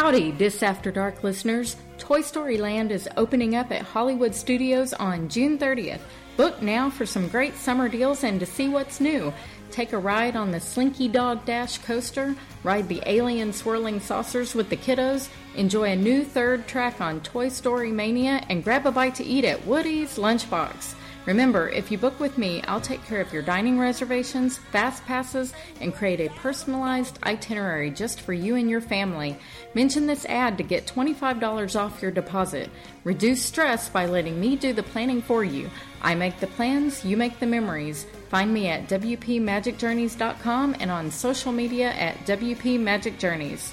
Howdy, Dis After Dark listeners. Toy Story Land is opening up at Hollywood Studios on June 30th. Book now for some great summer deals and to see what's new. Take a ride on the Slinky Dog Dash coaster, ride the alien swirling saucers with the kiddos, enjoy a new third track on Toy Story Mania, and grab a bite to eat at Woody's Lunchbox. Remember, if you book with me, I'll take care of your dining reservations, fast passes, and create a personalized itinerary just for you and your family. Mention this ad to get $25 off your deposit. Reduce stress by letting me do the planning for you. I make the plans, you make the memories. Find me at WPMagicJourneys.com and on social media at WPMagicJourneys.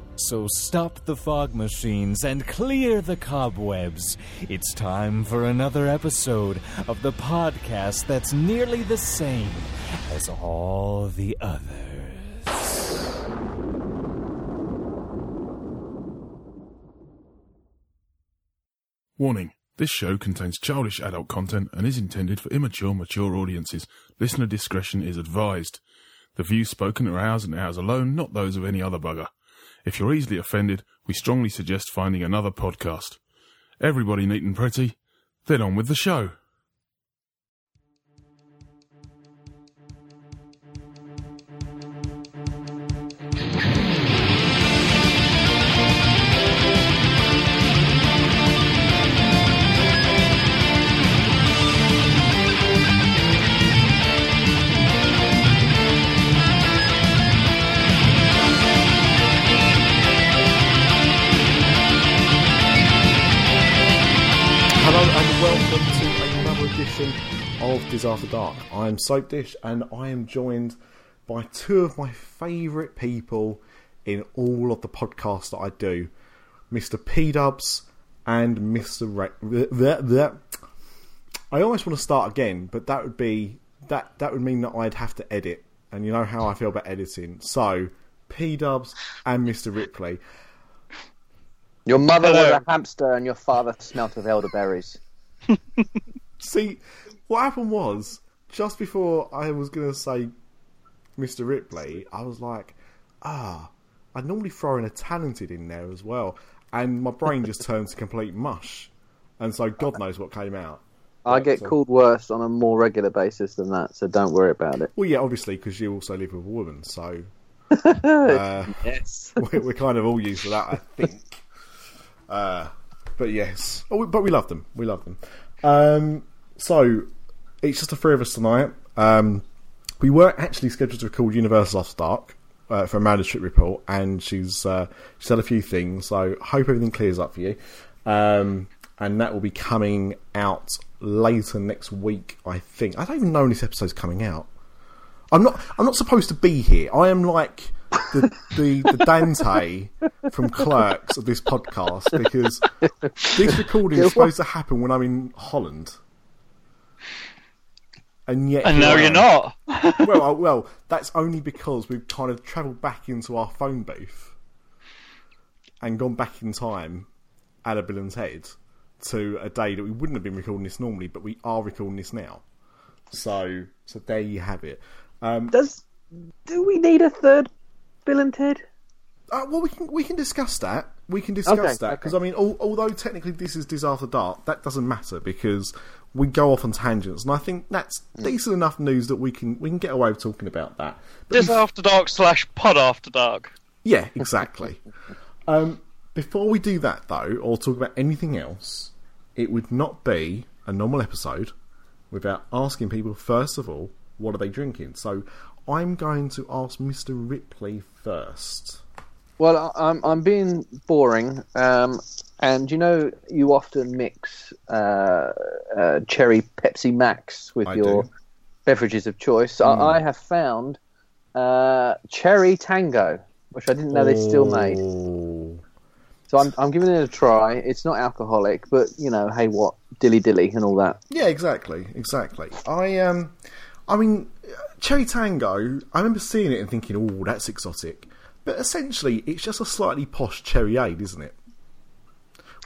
So stop the fog machines and clear the cobwebs. It's time for another episode of the podcast that's nearly the same as all the others. Warning this show contains childish adult content and is intended for immature, mature audiences. Listener discretion is advised. The views spoken are ours and ours alone, not those of any other bugger. If you're easily offended, we strongly suggest finding another podcast. Everybody neat and pretty, then on with the show. Of Disaster Dark. I am Soap Dish and I am joined by two of my favourite people in all of the podcasts that I do Mr. P Dubs and Mr. Re-. I almost want to start again, but that would be that that would mean that I'd have to edit, and you know how I feel about editing. So, P Dubs and Mr. Ripley. Your mother was a hamster and your father smelt of elderberries. See, what happened was just before I was going to say Mr. Ripley, I was like, ah, I'd normally throw in a talented in there as well, and my brain just turned to complete mush, and so God knows what came out. I get so- called worse on a more regular basis than that, so don't worry about it. Well, yeah, obviously because you also live with a woman, so uh, Yes. we're, we're kind of all used to that, I think. Uh, but yes, oh, but we love them. We love them. Um, so it's just the three of us tonight. Um, we were actually scheduled to record Universal After Dark uh, for Amanda's trip report, and she's uh, had a few things. So hope everything clears up for you. Um, and that will be coming out later next week, I think. I don't even know when this episode's coming out. I'm not. I'm not supposed to be here. I am like the the, the Dante from Clerks of this podcast because this recording is supposed to happen when I'm in Holland, and yet And here no, you're not. well, uh, well, that's only because we've kind of travelled back into our phone booth and gone back in time at a Bill and Ted to a day that we wouldn't have been recording this normally, but we are recording this now. So, so there you have it. Um, Does do we need a third Bill and Ted? Uh, well, we can we can discuss that. We can discuss Okay, that because okay. I mean, al- although technically this is Disaster Dark, that doesn't matter because we go off on tangents, and I think that's decent enough news that we can we can get away with talking about that. But This bef- after dark slash pod after dark. yeah, exactly. um, before we do that, though, or talk about anything else, it would not be a normal episode without asking people first of all what are they drinking. So I'm going to ask Mr. Ripley first. Well, I'm I'm being boring, um, and you know you often mix uh, uh, cherry Pepsi Max with I your do. Beverages of choice. I, I have found uh, cherry Tango, which I didn't know they still made. Oh. So I'm I'm giving it a try. It's not alcoholic, but you know, hey, what dilly dilly and all that. Yeah, exactly, exactly. I um, I mean, Cherry Tango. I remember seeing it and thinking, "Oh, that's exotic," but essentially, it's just a slightly posh cherry aid, isn't it?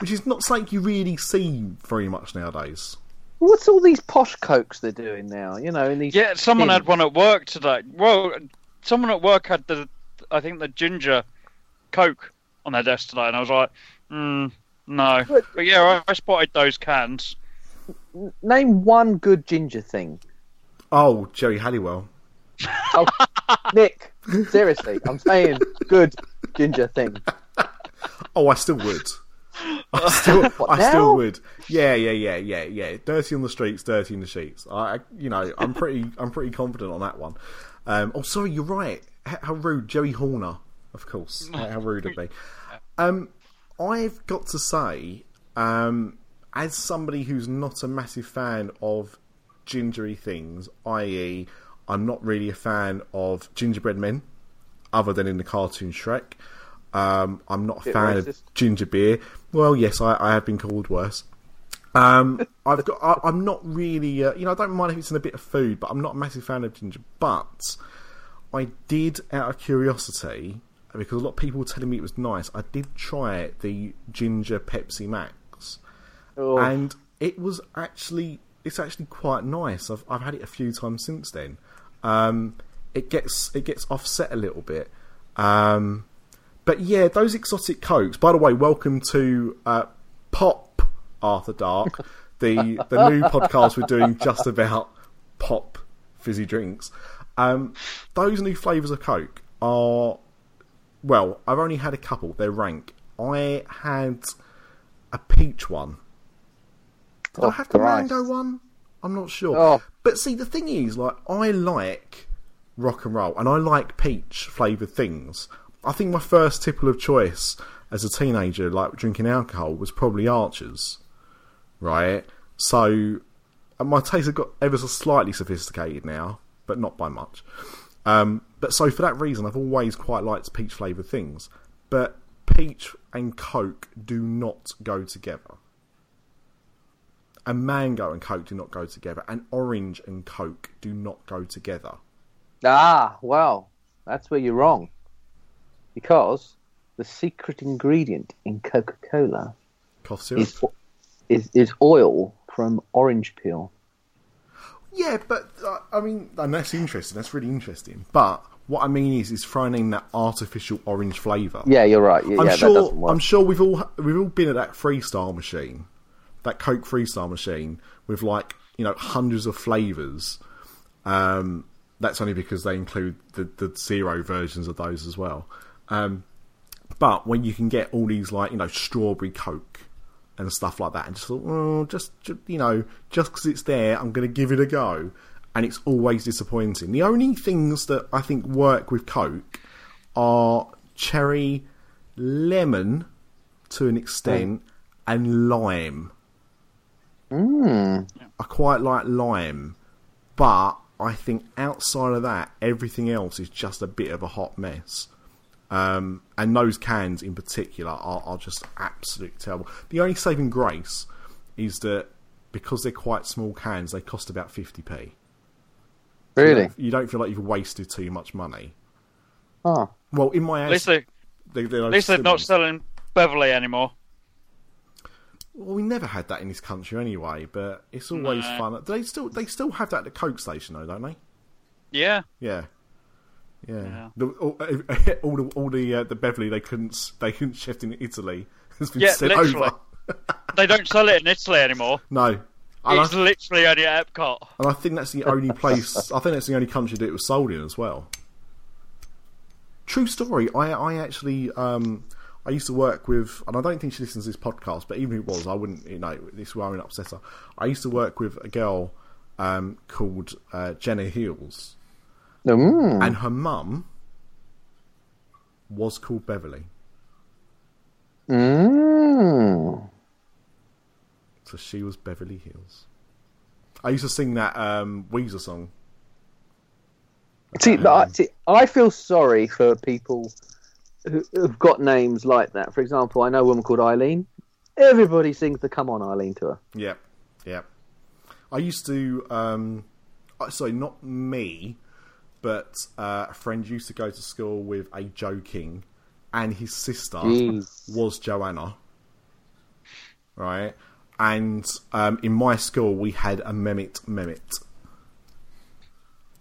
Which is not something you really see very much nowadays. What's all these posh cokes they're doing now? You know, in these Yeah, someone tins. had one at work today. Well, someone at work had the, I think the ginger Coke on their desk today, and I was like, mm, no. But- But yeah, I, I spotted those cans. Name one good ginger thing. Oh, Geri Halliwell. Oh, Nick, seriously, I'm saying good ginger thing. Oh, I still would. I still, What, I now? still would. Yeah, yeah, yeah, yeah, yeah. Dirty on the streets, dirty in the sheets. I, you know, I'm pretty, I'm pretty confident on that one. Um, oh, sorry, you're right. How rude, Joey Horner, of course. How, how rude of me. Um, I've got to say, um, as somebody who's not a massive fan of gingery things, i.e., I'm not really a fan of gingerbread men, other than in the cartoon Shrek. Um, I'm not a fan racist. of ginger beer. Well, yes, I, I have been called worse. Um, I've got. I, I'm not really. Uh, you know, I don't mind if it's in a bit of food, but I'm not a massive fan of ginger. But I did, out of curiosity, because a lot of people were telling me it was nice. I did try the ginger Pepsi Max, Oh, and it was actually. It's actually quite nice. I've I've had it a few times since then. Um, it gets it gets offset a little bit. Um, but yeah, those exotic cokes. By the way, welcome to uh, Pop After Dark, the the new podcast we're doing just about pop fizzy drinks. Um, those new flavors of Coke are well. I've only had a couple. They're rank. I had a peach one. Did I Oh, have the Christ. mango one? I'm not sure. Oh. But see, the thing is, like, I like rock and roll, and I like peach flavoured things. I think my first tipple of choice as a teenager, like drinking alcohol, was probably Archers, right? So my tastes have got ever so slightly sophisticated now, but not by much. Um, but so for that reason, I've always quite liked peach flavoured things. But peach and Coke do not go together. And mango and Coke do not go together. And orange and Coke do not go together. ah, well, that's where you're wrong. Because the secret ingredient in Coca-Cola Cough syrup. is is is oil from orange peel. Yeah, but uh, I mean, and that's interesting. That's really interesting. But what I mean is, is throwing in that artificial orange flavour. Yeah, you're right. Yeah, I'm yeah, sure. I'm sure we've all we've all been at that freestyle machine, that Coke freestyle machine with like you know hundreds of flavors. Um, that's only because they include the the zero versions of those as well. Um, but when you can get all these like you know strawberry Coke and stuff like that, and just thought, oh, just, ju- you know, just because it's there, I'm going to give it a go, and it's always disappointing. The only things that I think work with Coke are cherry, lemon, to an extent, and lime. Mm. I quite like lime, but I think outside of that, everything else is just a bit of a hot mess. Um, and those cans in particular are, are just absolutely terrible. The only saving grace is that because they're quite small cans, they cost about 50p. You Really? don't, you don't feel like you've wasted too much money. Oh. Well, in my At least, they, they, they're at least they're not selling Beverly anymore. Well, we never had that in this country anyway, but it's always No. fun. Do they still they still have that at the Coke station though, don't they? Yeah. Yeah. Yeah. Yeah. The, all, all the all the uh, the Beverly they couldn't they couldn't shift in Italy has been Yeah, sent literally. over. They don't sell it in Italy anymore. No. And It's I, literally only at Epcot. and I think that's the only place. I think that's the only country that it was sold in as well. True story. I I actually um I used to work with, and I don't think she listens to this podcast, but even if it was, I wouldn't. You know, this won't upset her. I used to work with a girl um, called uh, Jenna Heels, Mm. and her mum was called Beverly. Mm. So she was Beverly Hills. I used to sing that um, Weezer song. See, I, see, I feel sorry for people who, who've got names like that. For example, I know a woman called Eileen. Everybody sings the "Come On, Eileen" to her. Yeah, yeah. I used to, um, uh, sorry, not me, but uh, a friend used to go to school with a Joe King, and his sister Jeez. was Joanna. Right, and um, in my school we had a Mehmet Mehmet,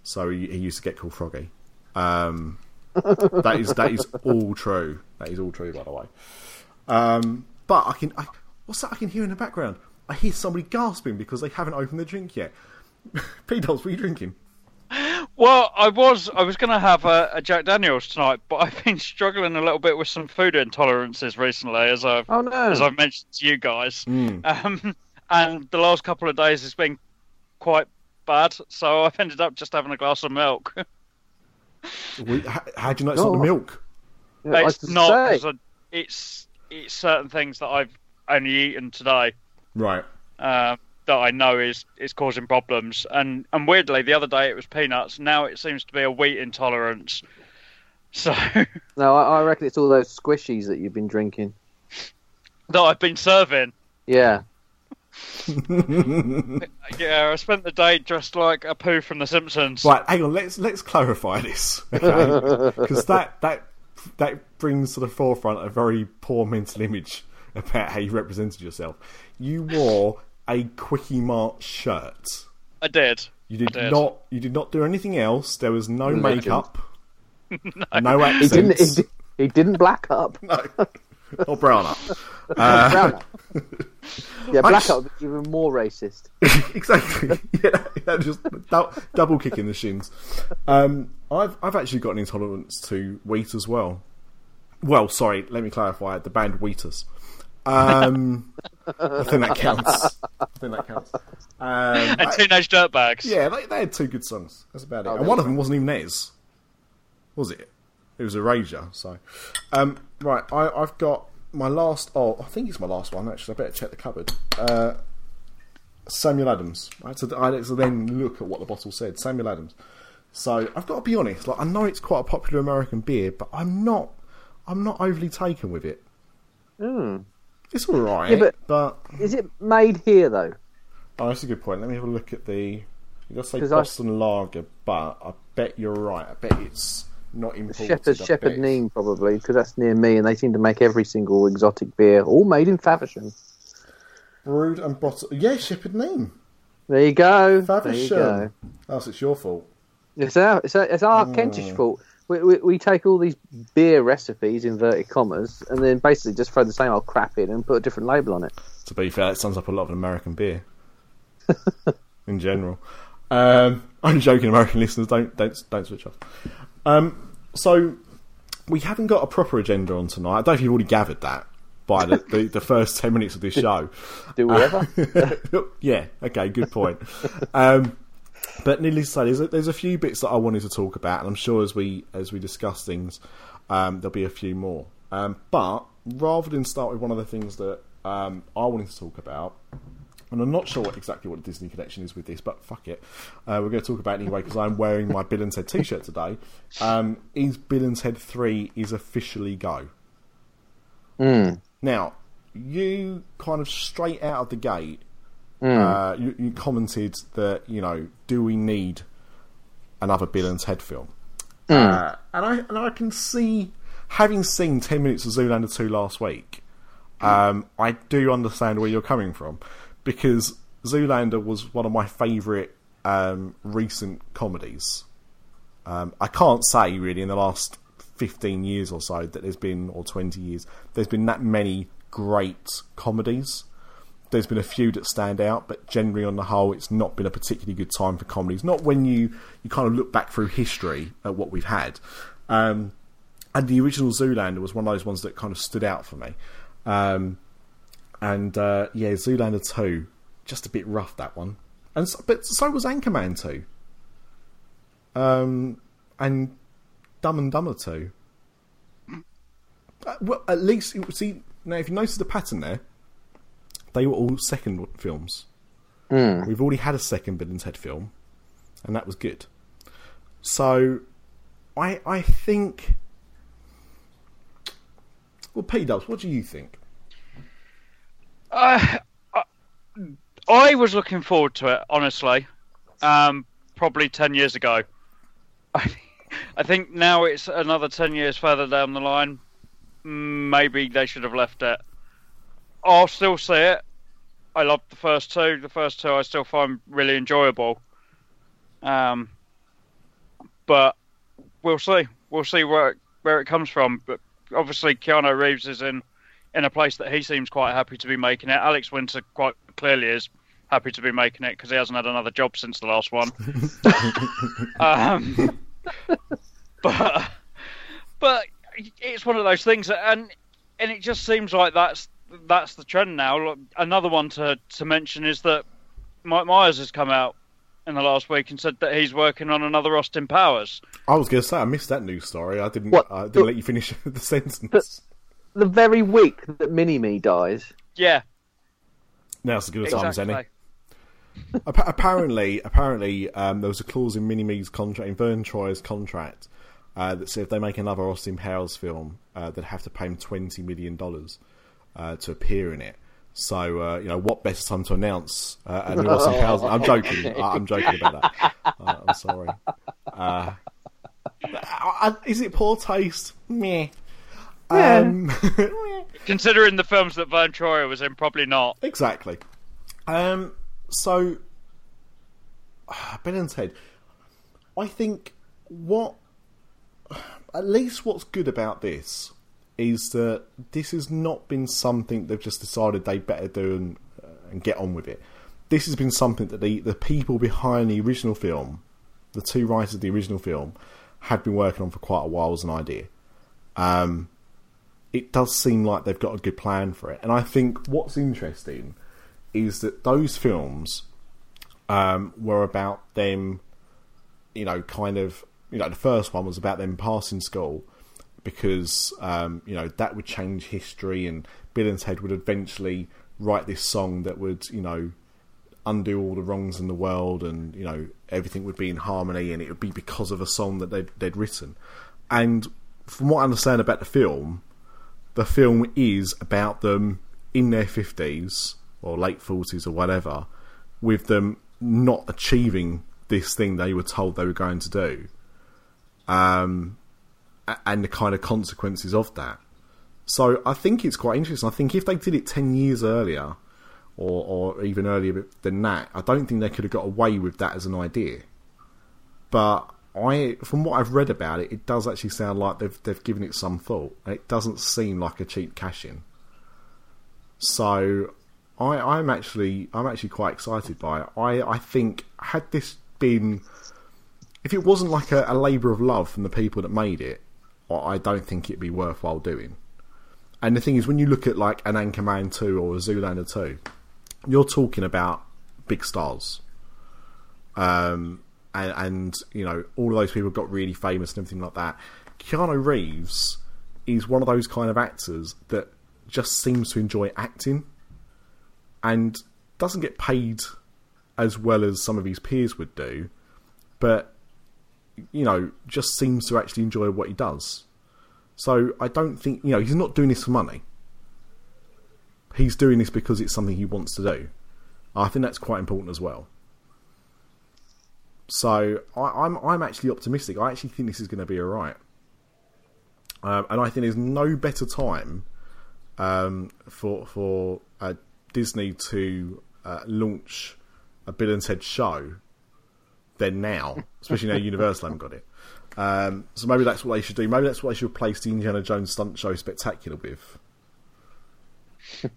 so he, he used to get called Froggy. Um, that is that is all true. That is all true, by the way. Um, but I can. I, what's that? I can hear in the background. I hear somebody gasping because they haven't opened the drink yet. P Dubs, what are you drinking? Well, I was I was going to have a, a Jack Daniels tonight, but I've been struggling a little bit with some food intolerances recently, as I've Oh no! as I've mentioned to you guys. Um, and the last couple of days has been quite bad, so I've ended up just having a glass of milk. We, how, how do you know it's not the milk? Yeah, it's not. say. 'cause I- it's it's certain things that I've only eaten today Right. um, that I know is is causing problems. And and weirdly, the other day it was peanuts. Now it seems to be a wheat intolerance. So No, I, I reckon it's all those squishies that you've been drinking. that I've been serving. Yeah. Yeah, I spent the day dressed like a poo from The Simpsons. Right, hang on. Let's let's clarify this, okay? Because that that that brings to the forefront a very poor mental image about how you represented yourself. You wore a Kwik-E-Mart shirt. I did. You did, I did. not. You did not do anything else. There was no Legend. makeup. no. He accents. didn't. He, he didn't black up. no. Or brown up. Uh, Brown up. Yeah, black Actu- up would be even more racist. exactly. Yeah, just dou- double kick in the shins. Um, I've I've actually got an intolerance to wheat as well. Well, sorry, let me clarify. The band Wheatus. Um, I think that counts. I think that counts. Um, And I- Teenage Dirtbags. yeah, they, they had two good songs. That's about it. Oh, and one of them wasn't even theirs, was it? It was Erasure. So, um, right, I, I've got my last. Oh, I think it's my last one. Actually, I better check the cupboard. Uh, Samuel Adams. I had, to, I had to then look at what the bottle said. Samuel Adams. So I've got to be honest. Like I know it's quite a popular American beer, but I'm not. I'm not overly taken with it. Hmm. It's all right, Yeah, but- but Is it made here though? Oh, that's a good point. Let me have a look at the. You got to say 'Cause I- Boston Lager, but I bet you're right. I bet it's not imported. Shepherd I Shepherd bet Neame probably because that's near me, and they seem to make every single exotic beer, all made in Faversham. it's Brewed and bottled. Yeah, Shepherd Neame. There you go. There you Faversham. go. Oh, so it's your fault. It's our it's our, it's our Hmm. Kentish fault. We, we, we take all these beer recipes, inverted commas, and then basically just throw the same old crap in and put a different label on it. To be fair, that sums up a lot of American beer in general. Um, I'm joking, American listeners. Don't don't don't switch off. Um, so we haven't got a proper agenda on tonight. I don't know if you've already gathered that by the, the, the first ten minutes of this show. Do we ever? yeah. Okay. Good point. Um, but needless to say, there's a, there's a few bits that I wanted to talk about, and I'm sure as we as we discuss things, um, there'll be a few more. Um, but rather than start with one of the things that um, I wanted to talk about, and I'm not sure what, exactly what the Disney connection is with this, but fuck it, uh, we're going to talk about it anyway because I'm wearing my Bill and Ted T-shirt today. Um, is Bill and Ted Three is officially go? Mm. Now, you kind of straight out of the gate, Hmm. uh, you, you commented that you know, do we need another Bill and Ted film? Uh, and I and I can see, having seen ten minutes of Zoolander two last week, um, I do understand where you're coming from because Zoolander was one of my favourite um, recent comedies. Um, I can't say really in the last 15 years or so that there's been, or 20 years, there's been that many great comedies. There's been a few that stand out, but generally on the whole, it's not been a particularly good time for comedies. Not when you, you kind of look back through history at what we've had. Um, and the original Zoolander was one of those ones that kind of stood out for me. Um, and uh, yeah, Zoolander 2, just a bit rough that one. And so, but so was Anchorman 2. Um, and Dumb and Dumber 2. Uh, well, at least see now if you notice the pattern there, they were all second films. We've already had a second Bill and Ted film, and that was good. So, I I think Well, P Dubs, what do you think? Uh, I, I was looking forward to it, honestly. Um, probably ten years ago. I, I think now it's another ten years further down the line. Maybe they should have left it. I'll still see it. I love the first two. The first two I still find really enjoyable. Um, but we'll see. We'll see where it, where it comes from. But obviously, Keanu Reeves is in in a place that he seems quite happy to be making it. Alex Winter quite clearly is happy to be making it because he hasn't had another job since the last one. um, but but it's one of those things, and and it just seems like that's that's the trend now. Look, Another one to to mention is that Mike Myers has come out in the last week and said that he's working on another Austin Powers. I was going to say I missed that news story. I didn't. What? I didn't let you finish the sentence. The very week that Mini Me dies. Yeah, Now's as good a time as exactly. any. Apparently, apparently, um, there was a clause in Mini-Me's contract, in Vern Troyer's contract, uh, that said if they make another Austin Powers film, uh, they'd have to pay him twenty million dollars uh, to appear in it. So, uh, you know, what better time to announce uh, a new Austin Powers? I'm joking. I- I'm joking about that. Uh, I'm sorry. Uh, I- I- is it poor taste? Meh. Um, Considering the films that Vern Troyer was in, probably not. Exactly. Um, so, Ben and Ted, I think what, at least what's good about this is that this has not been something they've just decided they better do and, uh, and get on with it. This has been something that the, the people behind the original film, the two writers of the original film, had been working on for quite a while as an idea. Um, it does seem like they've got a good plan for it. And I think what's interesting is that those films um, were about them, you know, kind of, you know, the first one was about them passing school because, um, you know, that would change history and Bill and Ted would eventually write this song that would, you know, undo all the wrongs in the world and, you know, everything would be in harmony and it would be because of a song that they'd, they'd written. And from what I understand about the film, the film is about them in their 50s or late 40s or whatever, with them not achieving this thing they were told they were going to do, um, and the kind of consequences of that. So I think it's quite interesting. I think if they did it 10 years earlier, or, or even earlier than that, I don't think they could have got away with that as an idea. But I, from what I've read about it, it does actually sound like they've they've given it some thought. It doesn't seem like a cheap cash in. So, I I'm actually I'm actually quite excited by it. I I think had this been, if it wasn't like a, a labour of love from the people that made it, I don't think it'd be worthwhile doing. And the thing is, when you look at like an Anchorman two or a Zoolander two, you're talking about big stars. Um, and, and you know all of those people got really famous and everything like that. Keanu Reeves is one of those kind of actors that just seems to enjoy acting and doesn't get paid as well as some of his peers would do, but you know just seems to actually enjoy what he does. So I don't think you know he's not doing this for money. He's doing this because it's something he wants to do. I think that's quite important as well. So I, I'm I'm actually optimistic. I actually think this is going to be alright, um, and I think there's no better time um, for for uh, Disney to uh, launch a Bill and Ted show than now, especially now Universal haven't got it. Um, so maybe that's what they should do. Maybe that's what they should replace the Indiana Jones stunt show spectacular with.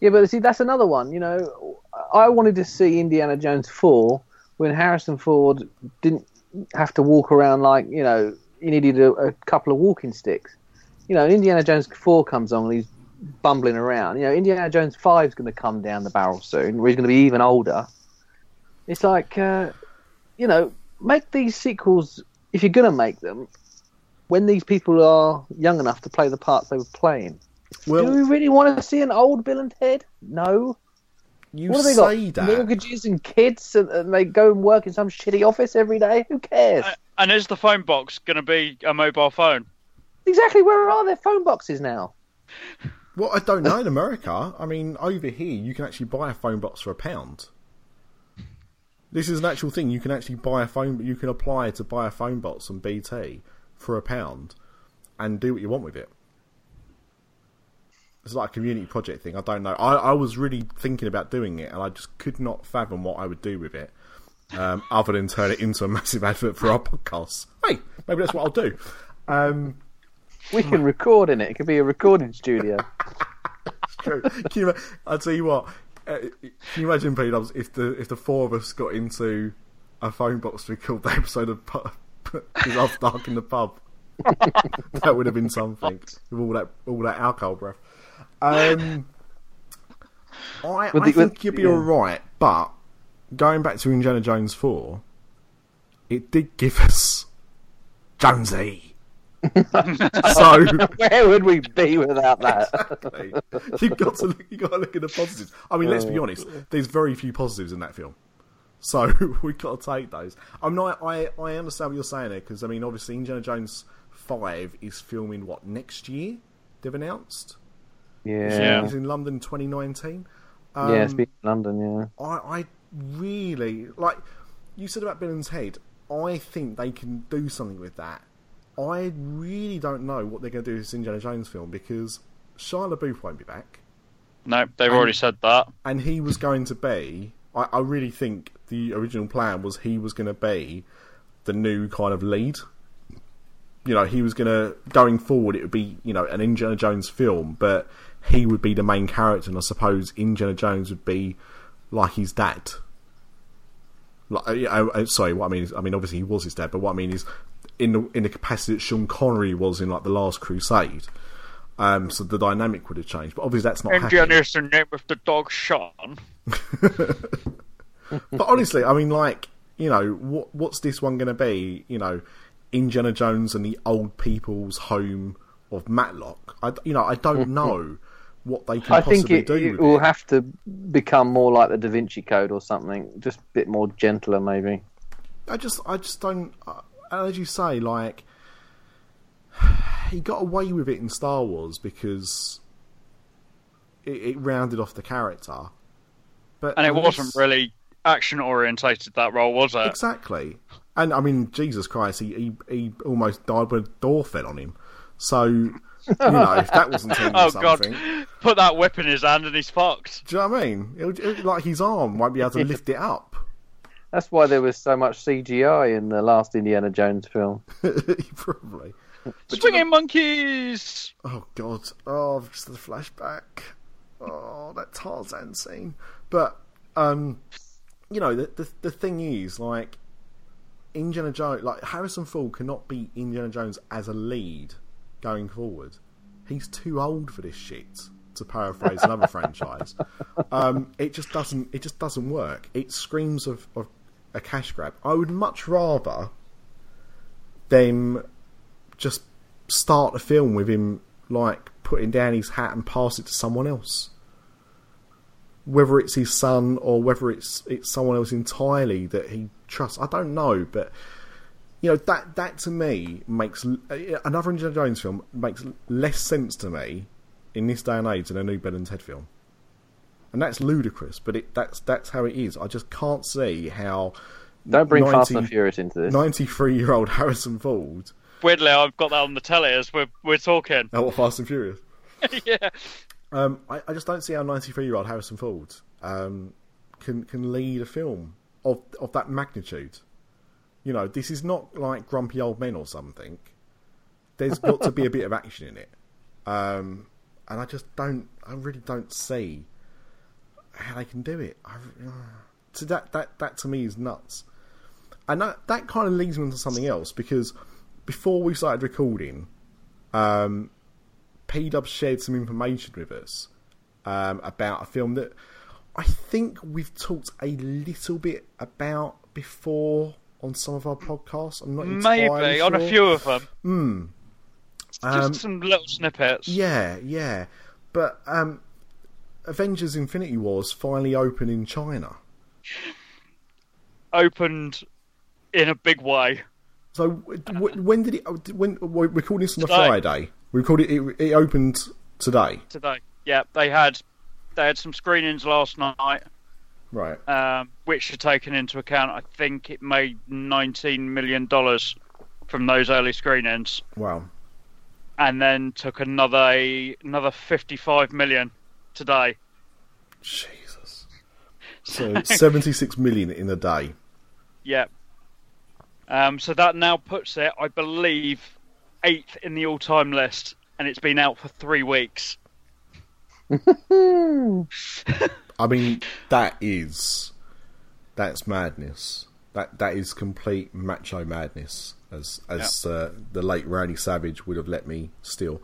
Yeah, but see, that's another one. You know, I wanted to see Indiana Jones 4 when Harrison Ford didn't have to walk around like, you know, he needed a, a couple of walking sticks. You know, Indiana Jones 4 comes on and he's bumbling around. You know, Indiana Jones 5 is going to come down the barrel soon, where he's going to be even older. It's like, uh, you know, make these sequels, if you're going to make them, when these people are young enough to play the parts they were playing. Do we really want to see an old Bill and Ted? No. You What have they say got? that. Mortgages and kids, and, and they go and work in some shitty office every day. Who cares? And is the phone box going to be a mobile phone? Exactly. Where are their phone boxes now? Well, I don't know in America. I mean, over here you can actually buy a phone box for a pound. This is an actual thing. You can actually buy a phone. You can apply to buy a phone box on BT for a pound, and do what you want with it. It's like a community project thing. I don't know. I, I was really thinking about doing it, and I just could not fathom what I would do with it, um, other than turn it into a massive advert for our podcast. Hey, maybe that's what I'll do. Um, We can record in it. It could be a recording studio. True. Can you, I'll tell you what. Uh, can you imagine, Pete, if the if the four of us got into a phone box to record the episode of Pu- Is Dark in the pub? that would have been something with all that all that alcohol breath. Um, I, But I the- think but- you'd be yeah. all right, but going back to Indiana Jones four, it did give us Jonesy. so Where would we be without that? Exactly. You've got to look, you got to look at the positives. I mean, let's be honest. There's very few positives in that film, so we've got to take those. I'm not. I I understand what you're saying there because I mean, obviously, Indiana Jones Five is filming what next year? They've announced. Yeah. he's in London 2019. yeah, Um, it's been in London, yeah. I, I really like you said about Bill and Ted. I think they can do something with that. I really don't know what they're going to do with this Indiana Jones film because Shia LaBeouf won't be back. No, they've already said that. and he was going to be. I, I really think the original plan was he was going to be the new kind of lead. You know, he was going to going forward. It would be you know an Indiana Jones film, but he would be the main character, and I suppose Indiana Jones would be like his dad. Like, uh, I, I, sorry, what I mean is, I mean obviously he was his dad, but what I mean is in the in the capacity that Sean Connery was in like the Last Crusade. Um, so the dynamic would have changed, but obviously that's not happening. Indiana is the name of the dog Sean. But honestly, I mean, like, you know, what what's this one going to be? You know, Indiana Jones and the old people's home of Matlock. I, you know, I don't know what they can I think it, do it will it. have to become more like the Da Vinci Code or something, just a bit more gentler, maybe. I just, I just don't. Uh, as you say, like, he got away with it in Star Wars because it, it rounded off the character. But And it unless- wasn't really action orientated that role, was it? Exactly. And I mean, Jesus Christ, he, he, he almost died when a door fell on him. So, you know, if that wasn't telling you Oh something. god! Put that whip in his hand and he's fucked. Do you know what I mean? It, would- it, like his arm won't be able to lift it up. That's why there was so much CGI in the last Indiana Jones film. Probably. Swinging monkeys. Oh God! Oh, just the flashback. Oh, that Tarzan scene. But um, you know, the the, the thing is, like, Indiana Jones, like Harrison Ford cannot be Indiana Jones as a lead going forward. He's too old for this shit. To paraphrase another franchise, um, it just doesn't. It just doesn't work. It screams of, of a cash grab. I would much rather them just start a film with him like putting down his hat and pass it to someone else. Whether it's his son or whether it's it's someone else entirely that he trusts, I don't know. But you know that that to me makes another Indiana Jones film makes less sense to me in this day and age than a new Bill and Ted film, and that's ludicrous. But it that's that's how it is. I just can't see how. Don't bring Fast and Furious into this. 93 year old Harrison Ford. Weirdly, I've got that on the telly as we're we're talking. Oh, what Fast and Furious? yeah. Um, I, I just don't see how 93 year old Harrison Ford um, can can lead a film of of that magnitude. You know, this is not like Grumpy Old Men or something. There's got to be a bit of action in it, um, and I just don't. I really don't see how they can do it. I, so that that that to me is nuts, and that that kind of leads me into something else because before we started recording, um, P Dub shared some information with us um, about a film that I think we've talked a little bit about before on some of our podcasts. I'm not Maybe on a few of them. Just Um, some little snippets. Yeah, yeah, but um, Avengers: Infinity Wars finally open in China. Opened in a big way. So w- when did it? oh, When we're recording this on a Friday. We recorded it. It opened today, today. Yeah, they had they had some screenings last night, right? um, which are taken into account. I think it made nineteen million dollars from those early screenings, Wow. and then took another another fifty five million today. Jesus. So seventy-six million in a day. Yeah. Um, so that now puts it, I believe, eighth in the all-time list, and it's been out for three weeks. I mean, that is that's madness. That that is complete macho madness, as as uh, the late Randy Savage would have let me steal.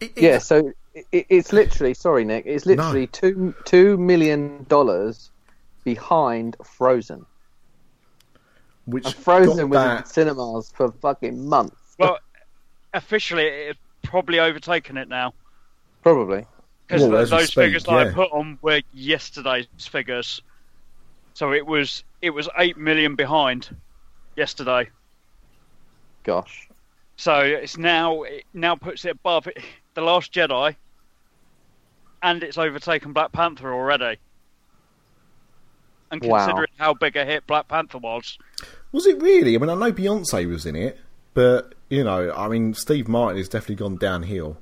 It- it- Yeah, so it, it's literally sorry, Nick. It's literally two two million dollars behind Frozen. which And Frozen got was in cinemas for fucking months. Well, officially, it's probably overtaken it now. Probably. Because Well, as we those speak, figures that I put on were yesterday's figures. So it was it was eight million behind yesterday. Gosh. So it's now it now puts it above it, the Last Jedi, and it's overtaken Black Panther already. And Wow. considering how big a hit Black Panther was, Was it really? I mean, I know Beyonce was in it, but you know, I mean, Steve Martin has definitely gone downhill.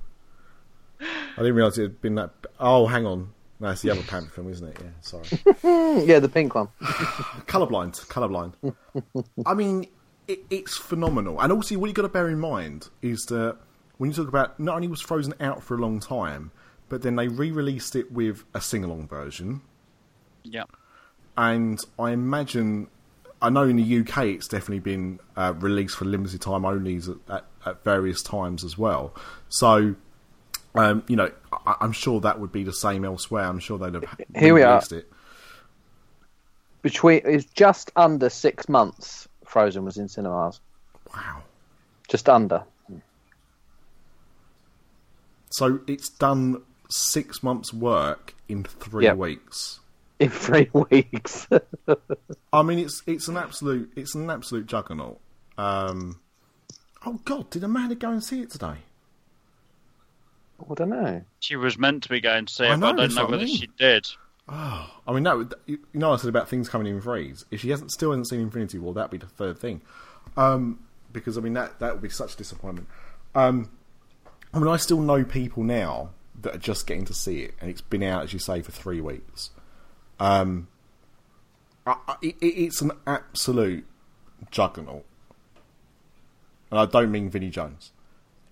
I didn't realise it had been that. Oh, hang on, no, it's the other Panther film, isn't it? Yeah, sorry. Yeah, the pink one. colorblind, colorblind. I mean, it, it's phenomenal. And also, what you got to bear in mind is that when you talk about not only was Frozen out for a long time, but then they re-released it with a sing-along version, yeah, and I imagine. I know in the UK it's definitely been uh, released for limited time only at, at, at various times as well. So, um, you know, I, I'm sure that would be the same elsewhere. I'm sure they'd have Here we are. it. Between it's just under six months. Frozen was in cinemas. Wow. Just under. So it's done six months' work in three Yep. weeks. In three weeks. I mean, it's it's an absolute it's an absolute juggernaut. Um, oh God, did Amanda go and see it today? I don't know. she was meant to be going to see I it, know, but I don't know what I whether mean. she did. Oh, I mean, no, you you know, I said about things coming in threes. If she hasn't still hasn't seen Infinity War, that'd be the third thing. Um, because I mean, that that would be such a disappointment. Um, I mean, I still know people now that are just getting to see it, and it's been out, as you say, for three weeks. Um, I, I, it, it's an absolute juggernaut, and I don't mean Vinnie Jones.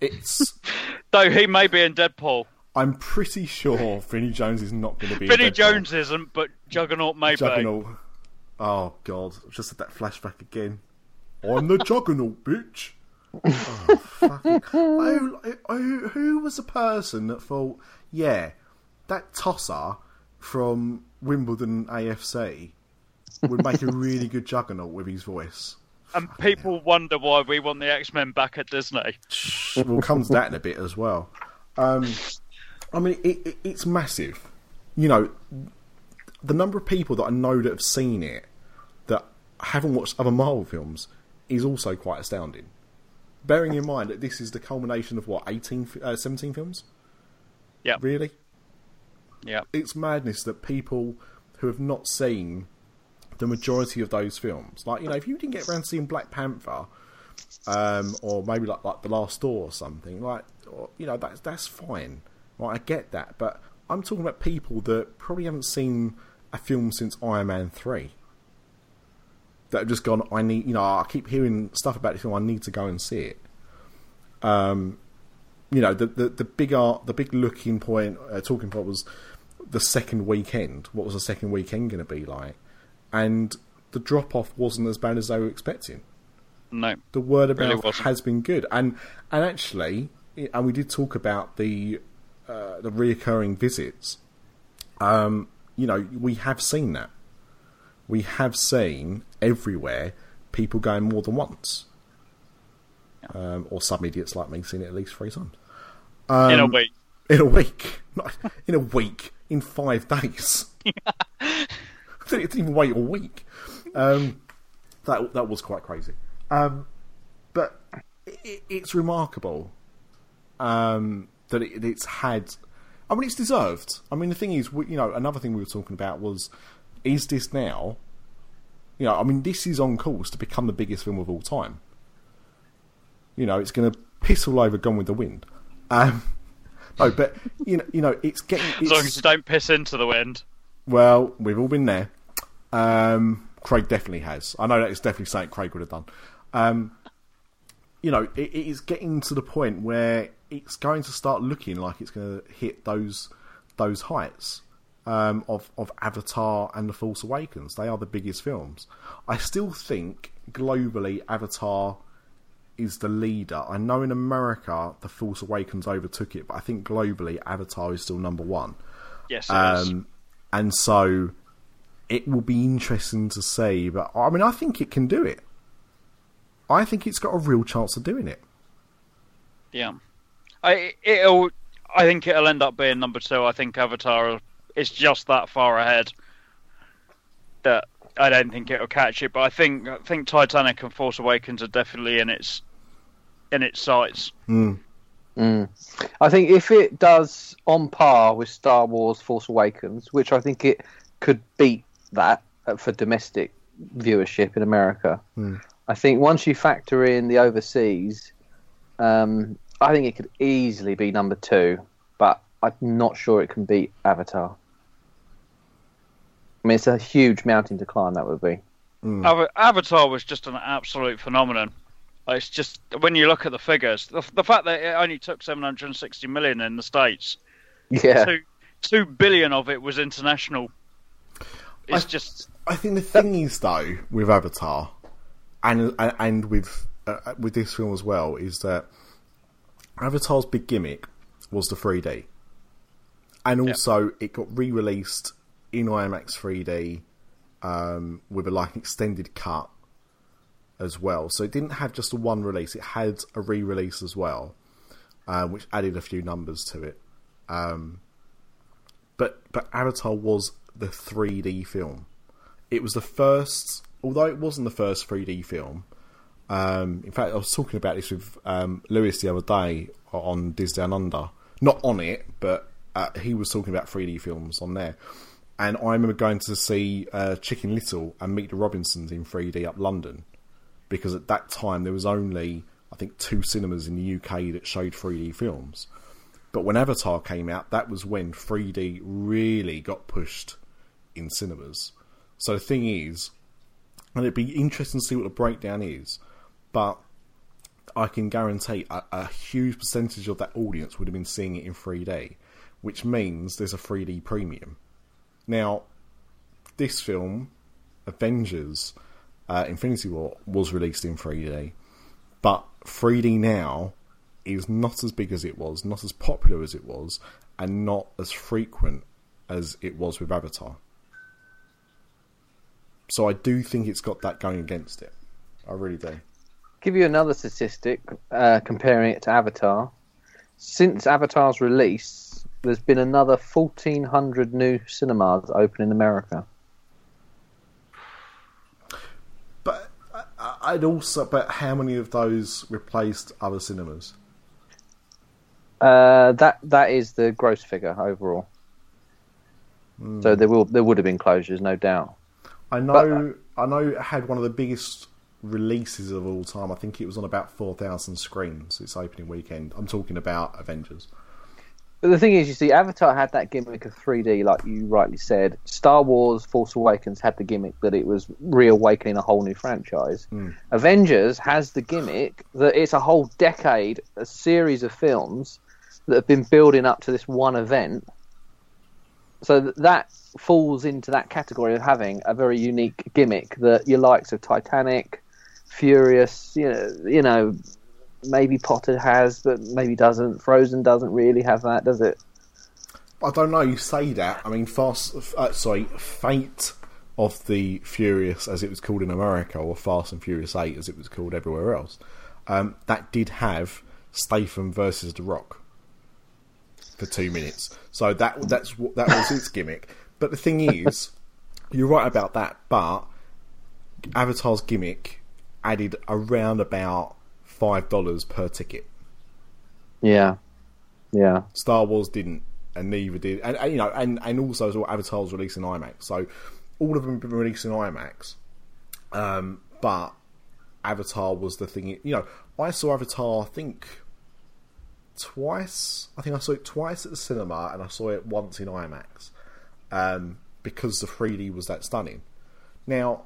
It's. Though he may be in Deadpool. I'm pretty sure Vinnie Jones is not going to be. in Vinnie Jones isn't, but Juggernaut may be. Juggernaut. Oh god, I've just had that flashback again. I'm the Juggernaut, bitch. Oh, fucking... oh, oh, who was the person that thought, yeah, that tosser from Wimbledon AFC would make a really good Juggernaut with his voice? And people wonder why we want the X Men back at Disney. we'll come to that in a bit as well. Um, I mean, it, it, it's massive. You know, the number of people that I know that have seen it that haven't watched other Marvel films is also quite astounding. Bearing in mind that this is the culmination of what 18, uh, 17 films. Yeah, Really, yeah. it's madness that people who have not seen the majority of those films, like you know, if you didn't get around to seeing Black Panther, um, or maybe like like the Last Door or something, like or, you know, that's that's fine. Right, I get that, but I'm talking about people that probably haven't seen a film since Iron Man three. That have just gone. I need, you know, I keep hearing stuff about this film. I need to go and see it. Um, you know, the the, the big art, the big looking point, uh, talking point was the second weekend. What was the second weekend going to be like? And the drop off wasn't as bad as they were expecting No. the word of Really mouth has been good, and and actually, and we did talk about the uh, the reoccurring visits. Um, you know, we have seen that. We have seen everywhere people going more than once, um, or some idiots like me seeing it at least three times in a Um, week. in a week. Not in a week, in five days. I didn't even wait a week. Um, that that was quite crazy. Um, but it, it's remarkable um, that it, it's had. I mean, it's deserved. I mean, the thing is, we, you know, another thing we were talking about was, is this now? You know, I mean, this is on course to become the biggest film of all time. You know, it's going to piss all over Gone with the Wind. Um, no, but you know, you know, it's getting. It's, As long as you don't piss into the wind. well, we've all been there. Um, Craig definitely has. I know that it's definitely something Craig would have done. Um, you know, it, it is getting to the point where it's going to start looking like it's going to hit those those heights um, of of Avatar and The Force Awakens. They are the biggest films. I still think globally, Avatar is the leader. I know in America, The Force Awakens overtook it, but I think globally, Avatar is still number one. Yes. Um, and so it will be interesting to see. But I mean, I think it can do it. I think it's got a real chance of doing it. Yeah, I it'll. I think it'll end up being number two. I think Avatar is just that far ahead that I don't think it'll catch it. But I think I think Titanic and Force Awakens are definitely in its in its sights. Mm. I think if it does on par with Star Wars Force Awakens, which I think it could beat that uh, for domestic viewership in America, I think once you factor in the overseas, um, I think it could easily be number two, but I'm not sure it can beat Avatar. I mean, it's a huge mountain to climb, that would be. Ava- Avatar was just an absolute phenomenon. It's just when you look at the figures, the, the fact that it only took 760 million in the states, Yeah. two two billion of it was international. It's I- just I think the thing is though with Avatar, and and, with uh, with this film as well, is that Avatar's big gimmick was the 3D, and also it got re-released in IMAX 3D um, with a like extended cut as well. So it didn't have just a one release; it had a re-release as well, uh, which added a few numbers to it. Um, but but Avatar was the 3D film. It was the first, although it wasn't the first 3D film. Um, in fact, I was talking about this with um, Lewis the other day on Down Under. Not on it, but uh, he was talking about 3D films on there. And I remember going to see uh, Chicken Little and Meet the Robinsons in 3D up London because at that time there was only, I think, two cinemas in the UK that showed 3D films. But when Avatar came out, that was when 3D really got pushed in cinemas. So the thing is, and it'd be interesting to see what the breakdown is, but I can guarantee a, a huge percentage of that audience would have been seeing it in 3D, which means there's a 3D premium. Now, this film, Avengers uh, Infinity War, was released in 3D, but 3D now is not as big as it was, not as popular as it was, and not as frequent as it was with Avatar. So I do think it's got that going against it. I really do. give you another statistic uh, comparing it to Avatar. Since Avatar's release, there's been another 1,400 new cinemas open in America. But I'd also bet how many of those replaced other cinemas? Uh, that that is the gross figure overall. So there will there would have been closures, no doubt. I know, uh, I know, it had one of the biggest releases of all time. I think it was on about four thousand screens. Its opening weekend. I'm talking about Avengers. But the thing is, you see, Avatar had that gimmick of 3D, like you rightly said. Star Wars: Force Awakens had the gimmick that it was reawakening a whole new franchise. Hmm. Avengers has the gimmick that it's a whole decade, a series of films that have been building up to this one event. So that falls into that category of having a very unique gimmick that your likes of Titanic, Furious, you know, you know, maybe Potter has, but maybe doesn't. Frozen doesn't really have that, does it? I don't know. You say that. I mean, Fast. Uh, sorry, Fate of the Furious, as it was called in America, or Fast and Furious Eight, as it was called everywhere else. Um, that did have Statham versus The Rock for two minutes. So that that's that was its gimmick. But the thing is, you're right about that. But Avatar's gimmick added around about five dollars per ticket. Yeah, yeah. Star Wars didn't, and neither did, and, and you know, and and also as well, Avatar was released in IMAX, so all of them have been released in IMAX. Um, but Avatar was the thing. You know, I saw Avatar. I think twice. I think I saw it twice at the cinema, and I saw it once in IMAX um, because the 3D was that stunning. Now,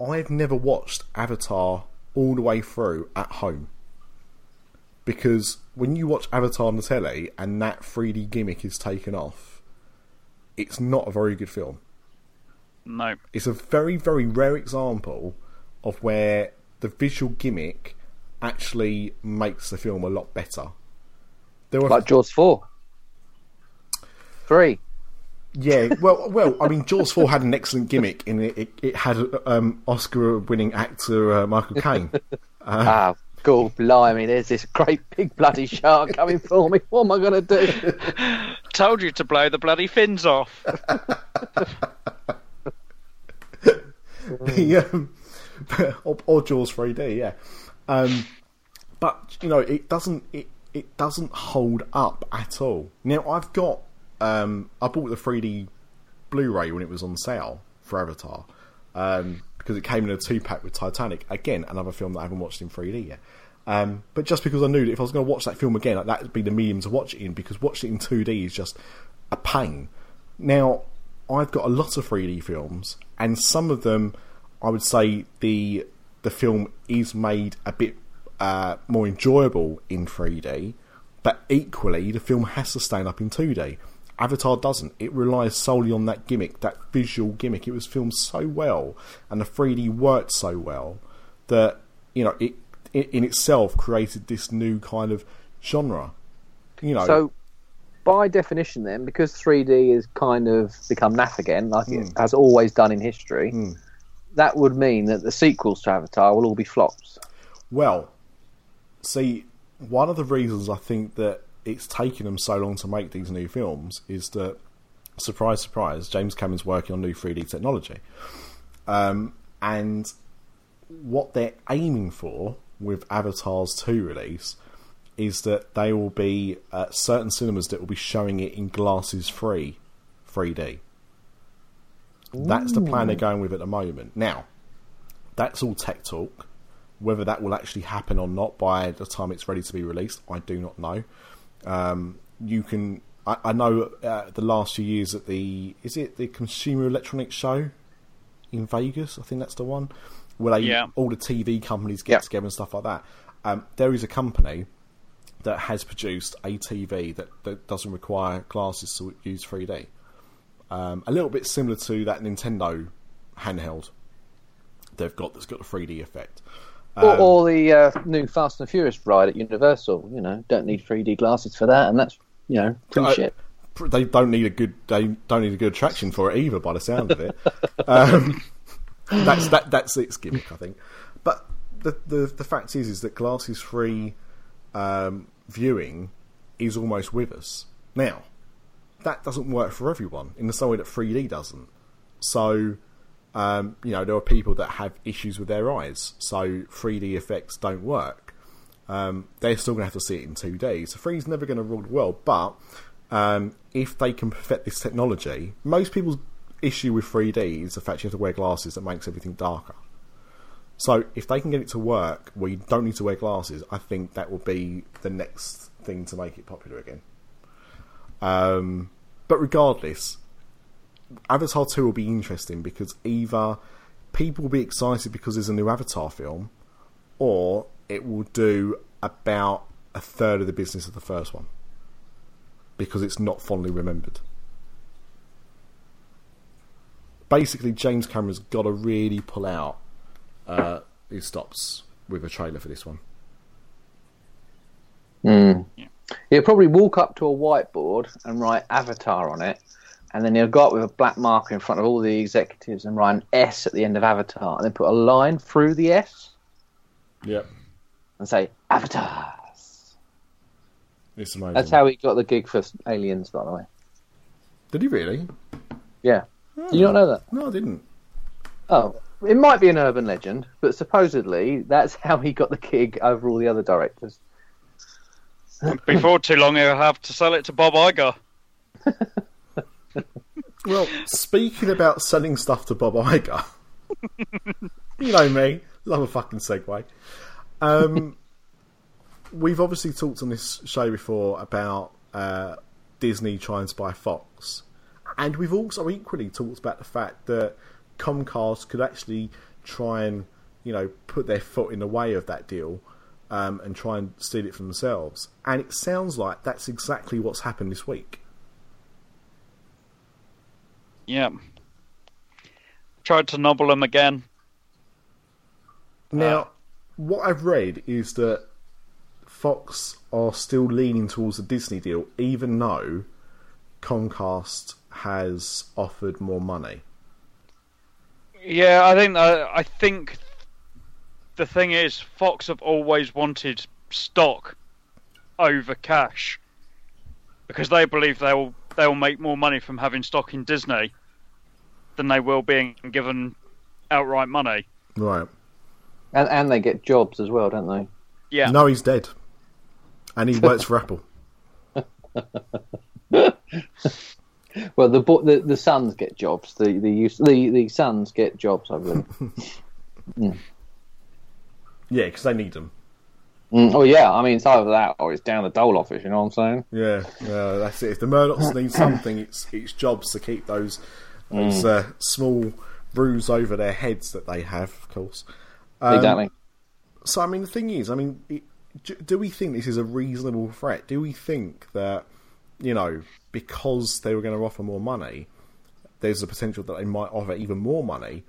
I've never watched Avatar all the way through at home because when you watch Avatar on the telly and that 3D gimmick is taken off, it's not a very good film. No. It's a very, very rare example of where the visual gimmick actually makes the film a lot better. There were Like Jaws 4. 3. Yeah, well, well, I mean, Jaws four had an excellent gimmick in it. It, it had um, Oscar-winning actor uh, Michael Caine. ah, God blimey, there's this great big bloody shark coming for me. What am I going to do? Told you to blow the bloody fins off. The, um, or, or Jaws 3D, yeah. Um, but you know, it doesn't it, it doesn't hold up at all. Now I've got um, I bought the 3D Blu-ray when it was on sale for Avatar um, because it came in a two pack with Titanic. Again, another film that I haven't watched in 3D yet. Um, but just because I knew that if I was going to watch that film again, like, that would be the medium to watch it in because watching it in 2D is just a pain. Now, I've got a lot of 3D films, and some of them, I would say the the film is made a bit uh, more enjoyable in 3D, but equally the film has to stand up in 2D. Avatar doesn't. It relies solely on that gimmick, that visual gimmick. It was filmed so well, and the 3D worked so well that you know it, it in itself created this new kind of genre. You know, So, by definition, then, because 3D has kind of become naff again, like it has always done in history, that would mean that the sequels to Avatar will all be flops. Well, see, one of the reasons I think that it's taken them so long to make these new films is that, surprise, surprise, James Cameron's working on new 3D technology. Um, and what they're aiming for with Avatar's 2 release is that they will be uh, certain cinemas that will be showing it in glasses free 3D. That's the plan they're going with at the moment. Now, that's all tech talk. Whether that will actually happen or not by the time it's ready to be released, I do not know. Um, you can, I, I know uh, the last few years at the, is it the Consumer Electronics Show in Vegas? I think that's the one where they, Yeah. all the TV companies get Yeah. together and stuff like that. Um, there is a company that has produced a TV that, that doesn't require glasses to use 3D. Um, a little bit similar to that Nintendo handheld they've got that's got a 3D effect. Or, Um, or the uh, new Fast and Furious ride at Universal. You know, don't need 3D glasses for that, and that's you know pretty Uh, shit. They don't need a good. They don't need a good attraction for it either, by the sound of it. um, that's that. That's its gimmick, I think. But the the the fact is, is that glasses free um, viewing is almost with us now. That doesn't work for everyone in the same way that 3D doesn't. So, um, you know, there are people that have issues with their eyes, so 3D effects don't work. Um, they're still going to have to see it in 2D. So 3 is never going to rule the world, but um, if they can perfect this technology, most people's issue with 3D is the fact you have to wear glasses that makes everything darker. So if they can get it to work where you don't need to wear glasses, I think that will be the next thing to make it popular again. Um, but regardless, Avatar 2 will be interesting because either people will be excited because there's a new Avatar film, or it will do about a third of the business of the first one because it's not fondly remembered. Basically, James Cameron's got to really pull out uh, his stops with a trailer for this one. He'll probably walk up to a whiteboard and write Avatar on it, and then he'll go up with a black marker in front of all the executives and write an S at the end of Avatar, and then put a line through the S Yep, and say Avatars. it's amazing. That's how he got the gig for Aliens, by the way. Did he really? Yeah. Do you not know that? No, I didn't. Oh, it might be an urban legend, but supposedly that's how he got the gig over all the other directors. Before too long, he'll have to sell it to Bob Iger. Well, speaking about selling stuff to Bob Iger, you know me, love a fucking segue. Um, we've obviously talked on this show before about uh, Disney trying to buy Fox, and we've also equally talked about the fact that Comcast could actually try and you know put their foot in the way of that deal um, and try and steal it for themselves. And it sounds like that's exactly what's happened this week. Yeah. Tried to nobble him again. Now, what I've read is that Fox are still leaning towards the Disney deal, even though Comcast has offered more money. Yeah, I think uh, I think the thing is, Fox have always wanted stock over cash because they believe they'll they'll make more money from having stock in Disney than they will being given outright money. Right. And and they get jobs as well, don't they? Yeah. No, he's dead. And he works for Apple. Well, the the the sons get jobs. The the use the the sons get jobs. I believe. Yeah, because they need them. Mm, oh yeah, I mean it's either that or it's down the dole office. You know what I'm saying? Yeah, yeah, that's it. If the Murdochs need something, it's it's jobs to keep those those uh, small roofs over their heads that they have, of course. Um, exactly. So, I mean, the thing is, I mean, it, do we think this is a reasonable threat? Do we think that, you know, because they were going to offer more money, there's a potential that they might offer even more money,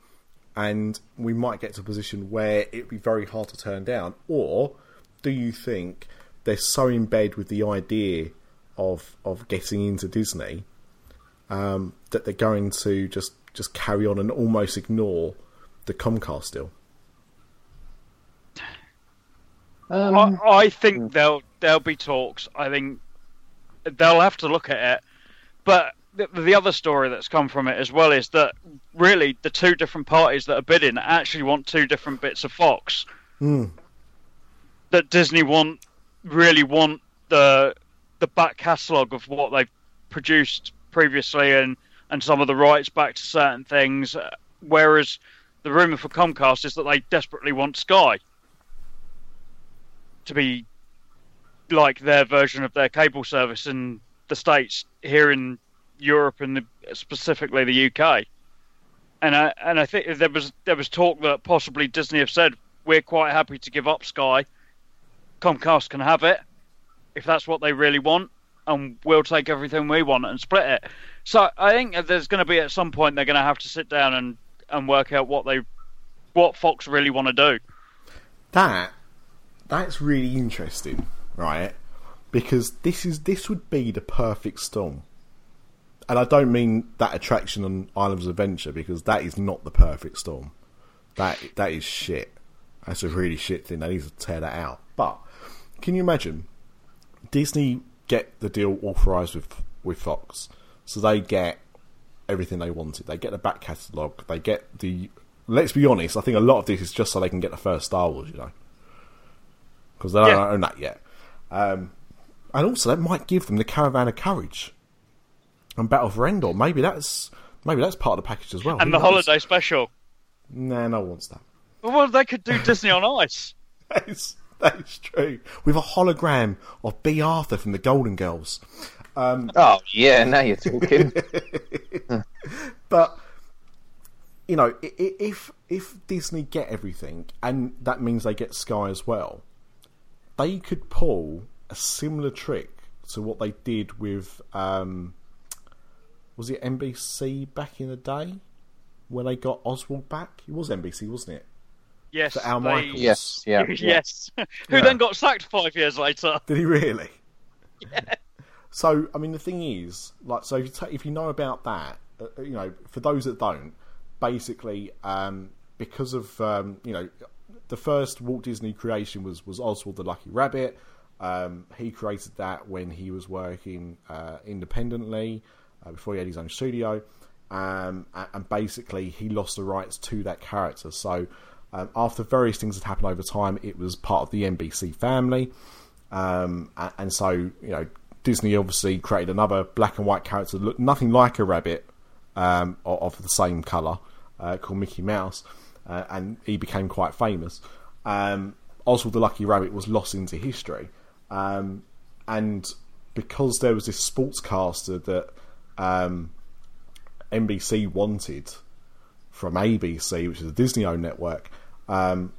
and we might get to a position where it'd be very hard to turn down? Or do you think they're so in bed with the idea of of getting into Disney um, that they're going to just just carry on and almost ignore the Comcast deal? Um, I, I think there'll there'll be talks. I think they'll have to look at it. But the, the other story that's come from it as well is that really the two different parties that are bidding actually want two different bits of Fox. That Disney want really want the the back catalogue of what they've produced previously and and some of the rights back to certain things, uh, whereas the rumor for Comcast is that they desperately want Sky to be like their version of their cable service in the states here in Europe and the, specifically the UK. And I and I think there was there was talk that possibly Disney have said we're quite happy to give up Sky. Comcast can have it if that's what they really want, and we'll take everything we want and split it. So I think there's going to be at some point they're going to have to sit down and and work out what they what Fox really want to do. That that's really interesting, right? Because this is this would be the perfect storm. And I don't mean that attraction on Islands of Adventure because that is not the perfect storm. That that is shit. That's a really shit thing. They need to tear that out. But can you imagine Disney get the deal authorized with with Fox, so they get everything they wanted. They get the back catalogue. They get the. Let's be honest. I think a lot of this is just so they can get the first Star Wars. You know, because they don't Yeah. own that yet. Um, and also, that might give them the Caravan of Courage and Battle for Endor. Maybe that's maybe that's part of the package as well. And Who the knows? holiday special. Nah, no one wants that. Well, they could do Disney on Ice. that is true. With a hologram of Bea Arthur from the Golden Girls. oh yeah, now you're talking. But you know, if if Disney get everything, and that means they get Sky as well, they could pull a similar trick to what they did with um, was it NBC back in the day when they got Oswald back? It was NBC, wasn't it? Yes. For Al they- Michaels. yes, yeah, yeah. yes. Who Yeah. then got sacked five years later. Did he really? So, I mean, the thing is, like, so if you, ta if you know about that, uh, you know, for those that don't, basically, um, because of, um, you know, the first Walt Disney creation was, was Oswald the Lucky Rabbit. Um, he created that when he was working uh, independently uh, before he had his own studio. um, and basically he lost the rights to that character. So um, after various things had happened over time, it was part of the NBC family, um, and, so you know Disney obviously created another black and white character that looked nothing like a rabbit um, of the same color uh, called Mickey Mouse, uh, and he became quite famous. Um, Oswald the Lucky Rabbit was lost into history, um, and because there was this sportscaster that um, NBC wanted from ABC, which is a Disney-owned network, um,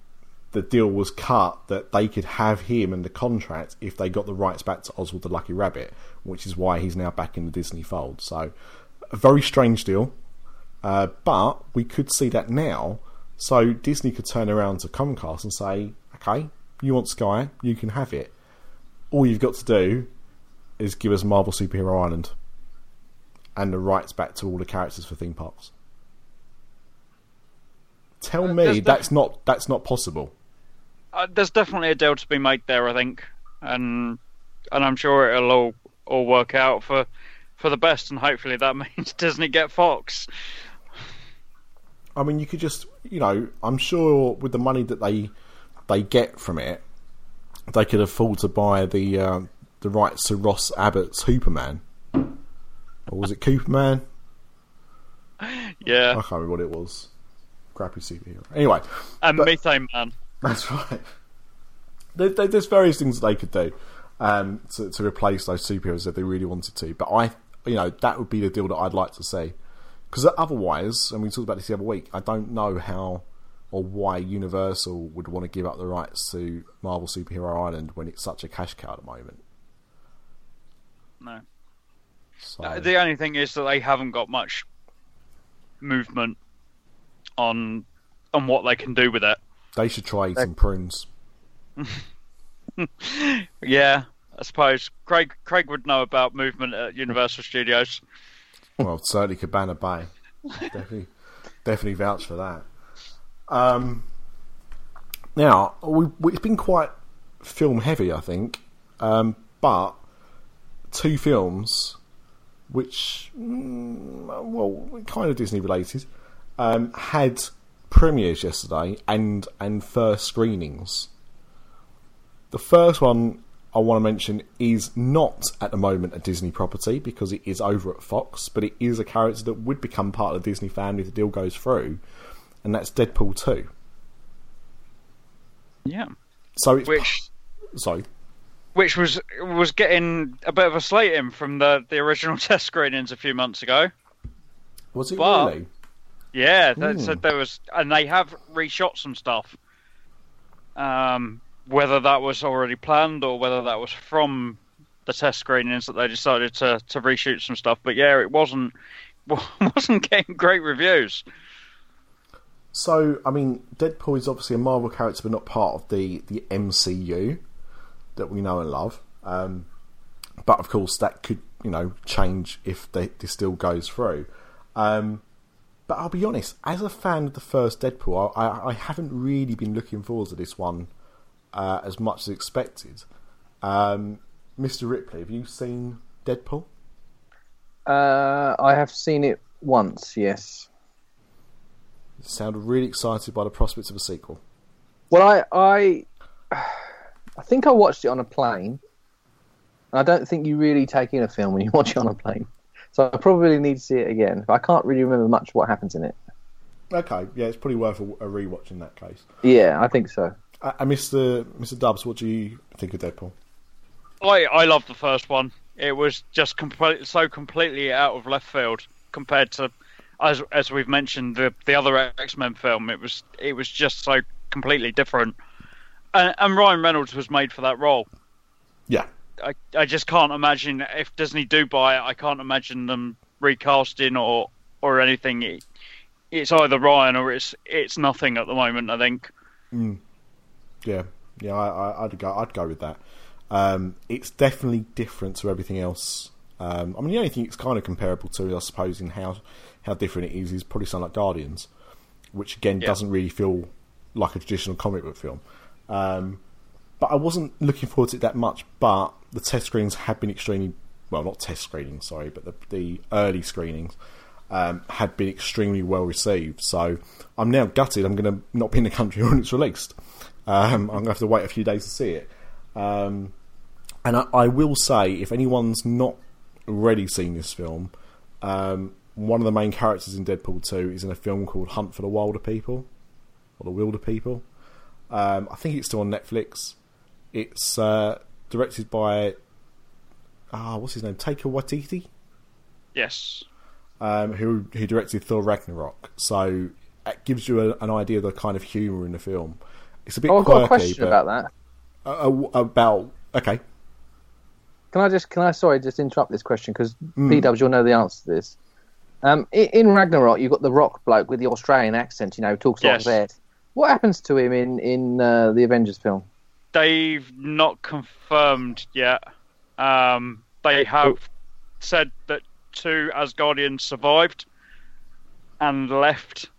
the deal was cut that they could have him and the contract if they got the rights back to Oswald the Lucky Rabbit, which is why he's now back in the Disney fold. So, a very strange deal, uh, but we could see that now. So Disney could turn around to Comcast and say, "Okay, you want Sky, you can have it. All you've got to do is give us Marvel Superhero Island and the rights back to all the characters for theme parks." Tell uh, me that's not that's not possible. Uh, there's definitely a deal to be made there, I think, and and I'm sure it'll all all work out for for the best, and hopefully that means Disney get Fox. I mean, you could just, you know, I'm sure with the money that they they get from it, they could afford to buy the uh, the rights to Russ Abbot's Superman, or was it Cooperman? Yeah, I can't remember what it was crappy superhero. Anyway, and but, Methane Man. That's right. There, there, there's various things that they could do um, to, to replace those superheroes if they really wanted to. But I, you know, that would be the deal that I'd like to see. Because otherwise, and we talked about this the other week, I don't know how or why Universal would want to give up the rights to Marvel Superhero Island when it's such a cash cow at the moment. No. So. Uh, the only thing is that they haven't got much movement on on what they can do with it. They should try eating prunes. yeah, I suppose Craig Craig would know about movement at Universal Studios. Well, certainly Cabana Bay. definitely, definitely vouch for that. Um, now we, we, it's been quite film heavy, I think, um, but two films which, mm, well, kind of Disney related um, had premieres yesterday and and first screenings. The first one I want to mention is not at the moment a Disney property because it is over at Fox, but it is a character that would become part of the Disney family if the deal goes through, and that's Deadpool two. Yeah. So it's which sorry, which was was getting a bit of a slating from the the original test screenings a few months ago. Was it but, really? Yeah, that mm. said there was, and they have reshot some stuff. Um, whether that was already planned or whether that was from the test screenings that they decided to to reshoot some stuff. But yeah, it wasn't wasn't getting great reviews. So, I mean, Deadpool is obviously a Marvel character, but not part of the the MCU that we know and love. Um, but of course, that could you know change if they, this still goes through. Um, but I'll be honest, as a fan of the first Deadpool, I, I haven't really been looking forward to this one uh, as much as expected. Um, Mr. Ripley, have you seen Deadpool? Uh, I have seen it once, yes. You sounded really excited by the prospects of a sequel. Well, I, I, I think I watched it on a plane. I don't think you really take in a film when you watch it on a plane. So I probably need to see it again. But I can't really remember much what happens in it. Okay, yeah, it's probably worth a, a rewatch in that case. Yeah, I think so. Uh, Mr. Mr. Dubs, what do you think of Deadpool? I I love the first one. It was just complete, so completely out of left field compared to, as as we've mentioned, the the other X Men film. It was it was just so completely different. And, and Ryan Reynolds was made for that role. Yeah, I, I just can't imagine if Disney do buy it. I can't imagine them recasting or or anything. It, it's either Ryan or it's it's nothing at the moment. I think. Mm. Yeah, yeah, I, would go. I'd go with that. Um, it's definitely different to everything else. Um, I mean, the only thing it's kind of comparable to, I suppose, in how how different it is, is probably something like Guardians, which again yeah. doesn't really feel like a traditional comic book film. Um, but I wasn't looking forward to it that much. But the test screenings have been extremely well, not test screenings, sorry, but the, the early screenings um, had been extremely well received. So I'm now gutted. I'm going to not be in the country when it's released. Um, I'm going to have to wait a few days to see it. Um, and I, I, will say, if anyone's not already seen this film, um, one of the main characters in Deadpool 2 is in a film called Hunt for the Wilderpeople, or the Wilderpeople. Um, I think it's still on Netflix. It's uh, directed by ah, what's his name? Taika Waititi. Yes. Um, who who directed Thor Ragnarok? So it gives you a, an idea of the kind of humour in the film. It's a bit. Oh, I've quirky, got a question about that. Uh, about okay. Can I just can I sorry just interrupt this question because mm. P Dubs you'll know the answer to this. Um, in, in, Ragnarok, you've got the Rock bloke with the Australian accent. You know, talks yes. like that. What happens to him in in uh, the Avengers film? They've not confirmed yet. Um, they have said that two Asgardians survived and left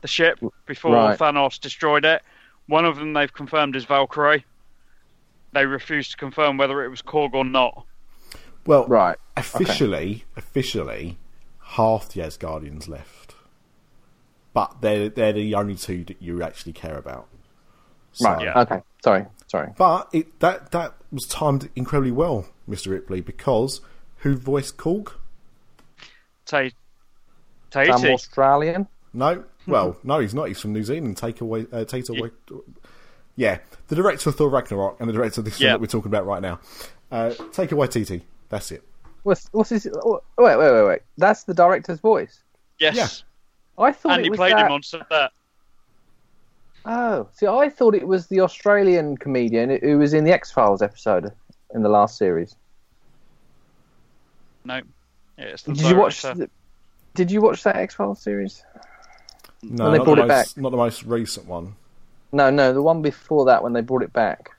the ship before right. Thanos destroyed it. One of them they've confirmed is Valkyrie. They refused to confirm whether it was Korg or not. Well, right. Officially, okay. officially, half the Asgardians left, but they're they're the only two that you actually care about. So, right. Yeah. Okay. Sorry. Sorry. But it that that was timed incredibly well, Mister Ripley, because who voiced Korg? Tay. Some Australian. No, well, no, he's not. He's from New Zealand. Take away, uh, take away. Yeah. yeah, the director of Thor Ragnarok and the director of this yeah. film that we're talking about right now. Uh, Taika Waititi. That's it. What's what's his? Oh, wait, wait, wait, wait. That's the director's voice. Yes. Yeah. I thought and it he was played that... him on that. Oh, see, I thought it was the Australian comedian who was in the X Files episode in the last series. No. Yeah, Did you watch? The, did you watch that X Files series? No, when they brought the it most, back. Not the most recent one. No, no, the one before that when they brought it back.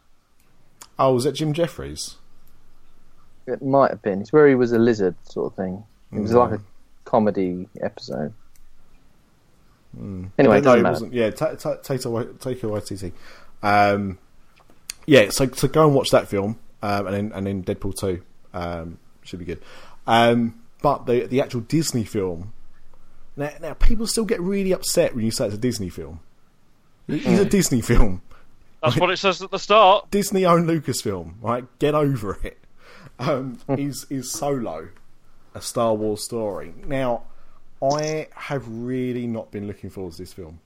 Oh, was it Jim Jefferies? It might have been. It's where he was a lizard sort of thing. It was mm. like a comedy episode. Mm. Anyway, no, it wasn't. Yeah, Taika Waititi. Um, yeah, so so go and watch that film, um, and then and then Deadpool two um, should be good. Um, but the the actual Disney film now, now people still get really upset when you say it's a Disney film. It's a Disney film. That's what it says at the start. Disney owned Lucasfilm, right? Get over it. Um, is is Solo a Star Wars story? Now, I have really not been looking forward to this film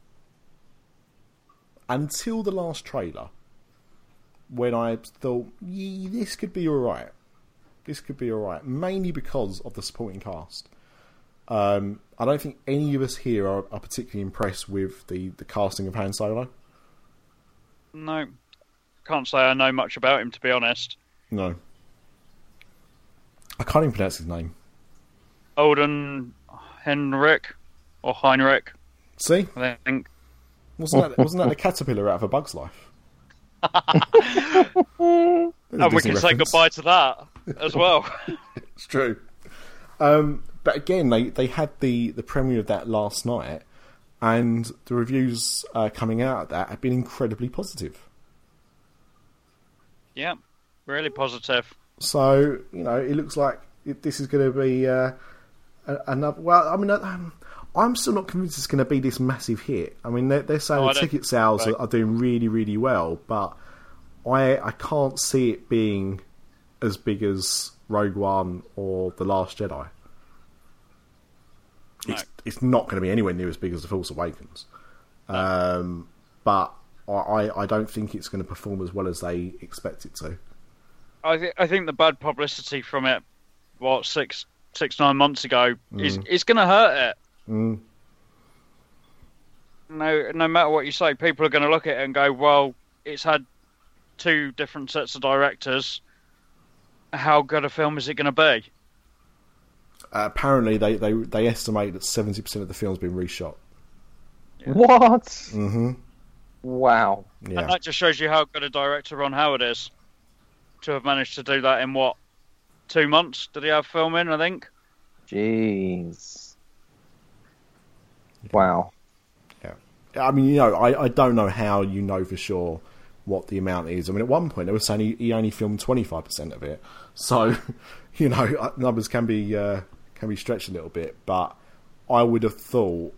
until the last trailer, when I thought, this could be alright. This could be alright, mainly because of the supporting cast. Um, I don't think any of us here are, are, particularly impressed with the, the casting of Han Solo. No, can't say I know much about him to be honest. No, I can't even pronounce his name. Alden Henrik or Heinrich. See, I think wasn't that wasn't that the caterpillar out of A Bug's Life? and we can reference. say goodbye to that as well. it's true. Um, but again, they, they had the, the premiere of that last night, and the reviews uh, coming out of that have been incredibly positive. Yeah, really positive. So you know, it looks like it, this is going to be uh, another. Well, I mean, um, I'm still not convinced it's going to be this massive hit. I mean, they're, they're saying oh, the ticket sales right. are, are doing really, really well, but I I can't see it being as big as Rogue One or The Last Jedi it's, it's not going to be anywhere near as big as The Force Awakens. Um, but I, I don't think it's going to perform as well as they expect it to. I, th- I think the bad publicity from it, what, six, six nine months ago, mm. is, is going to hurt it. Mm. No, no matter what you say, people are going to look at it and go, well, it's had two different sets of directors. How good a film is it going to be? Uh, apparently, they, they, they estimate that 70% of the film's been reshot. Yeah. What? Mm-hmm. Wow. Yeah. And that just shows you how good a director Ron Howard is. To have managed to do that in what? Two months? Did he have filming, I think? Jeez. Wow. Yeah. I mean, you know, I, I don't know how you know for sure what the amount is. I mean, at one point they were saying he, he only filmed 25% of it. So, you know, uh, numbers can be uh, can be stretched a little bit, but I would have thought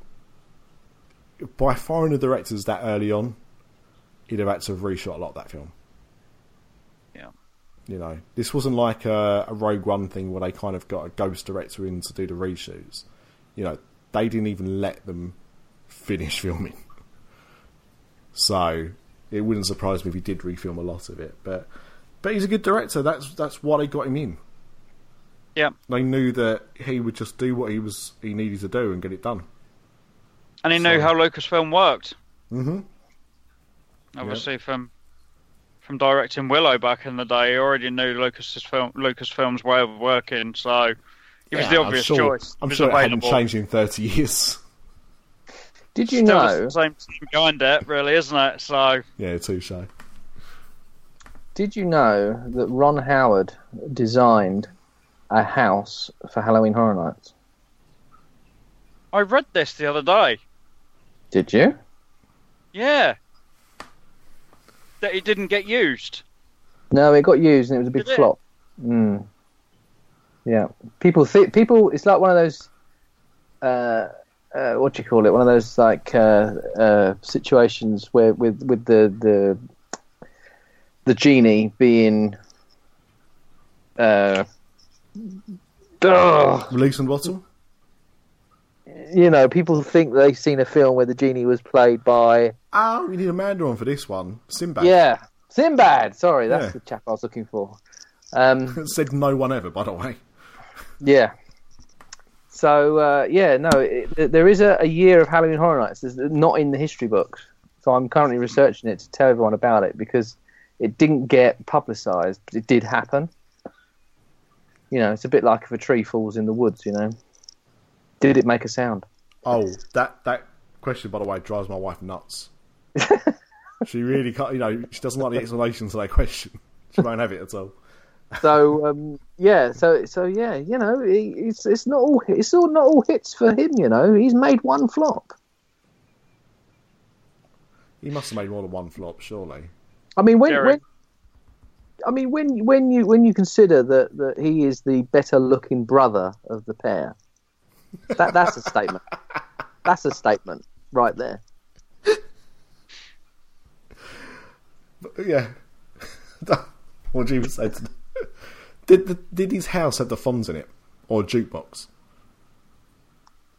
by firing the directors that early on, he'd have had to have reshot a lot of that film. You know, this wasn't like a, a Rogue One thing where they kind of got a ghost director in to do the reshoots. You know, they didn't even let them finish filming. So it wouldn't surprise me if he did refilm a lot of it. But but he's a good director. That's that's why they got him in. Yeah. They knew that he would just do what he was he needed to do and get it done. And he knew So- how Lucasfilm worked. Mm-hmm. Obviously, from from directing Willow back in the day, he already knew Lucas's film, Lucasfilm's way of working. So he was the obvious I'm sure, choice. I'm He was sure it hadn't changed in 30 years. Did you Still know? the same team behind it, really, isn't it? So yeah, touche. Did you know that Ron Howard designed a house for Halloween Horror Nights? I read this the other day. Did you? Yeah. That it didn't get used. No, it got used and it was a big Did flop. Mm. Yeah, people think people. It's like one of those. Uh, uh, what do you call it? One of those like uh, uh, situations where with with the the the genie being. Uh, ugh, Release and bottle? you know, people think they've seen a film where the genie was played by Oh, we need a Mandarin for this one. Sinbad. yeah Sinbad. Sorry, that's Yeah. the chap I was looking for. Um, Said no one ever, by the way. Yeah. So uh, yeah, no, it, there is a, a year of Halloween Horror Nights. It's not in the history books, so I'm currently researching it to tell everyone about it because it didn't get publicised, but it did happen. You know, it's a bit like if a tree falls in the woods. You know, did it make a sound? Oh, that that question, by the way, drives my wife nuts. She really can't, you know, she doesn't like the explanation to that question. She won't have it at all. So um, yeah, so so yeah, you know, it's it's not all it's all not all hits for him. You know, he's made one flop. He must have made more than one flop, surely. I mean, when, Jerry. when I mean when when you when you consider that, that he is the better looking brother of the pair, that that's a statement. That's a statement right there. But, yeah. what do you say to Did the, did his house have the Fonz in it? Or a jukebox?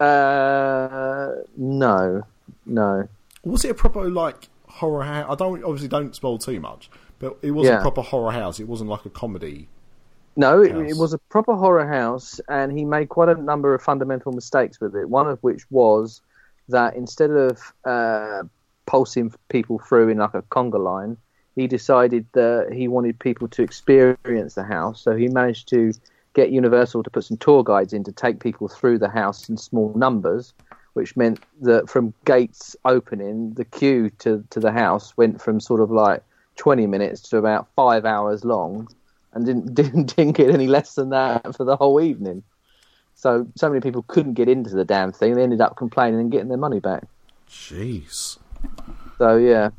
Uh, no, no. Was it a proper, like, horror house? I don't, obviously don't spoil too much, but it was a proper horror house. It wasn't like a comedy. No, it, it was a proper horror house, and he made quite a number of fundamental mistakes with it. One of which was that instead of uh, pulsing people through in like a conga line, he decided that he wanted people to experience the house. So he managed to get Universal to put some tour guides in to take people through the house in small numbers, which meant that from gates opening, the queue to, to the house went from sort of like 20 minutes to about five hours long and didn't, didn't didn't get any less than that for the whole evening. So so many people couldn't get into the damn thing. They ended up complaining and getting their money back. Jeez. So yeah,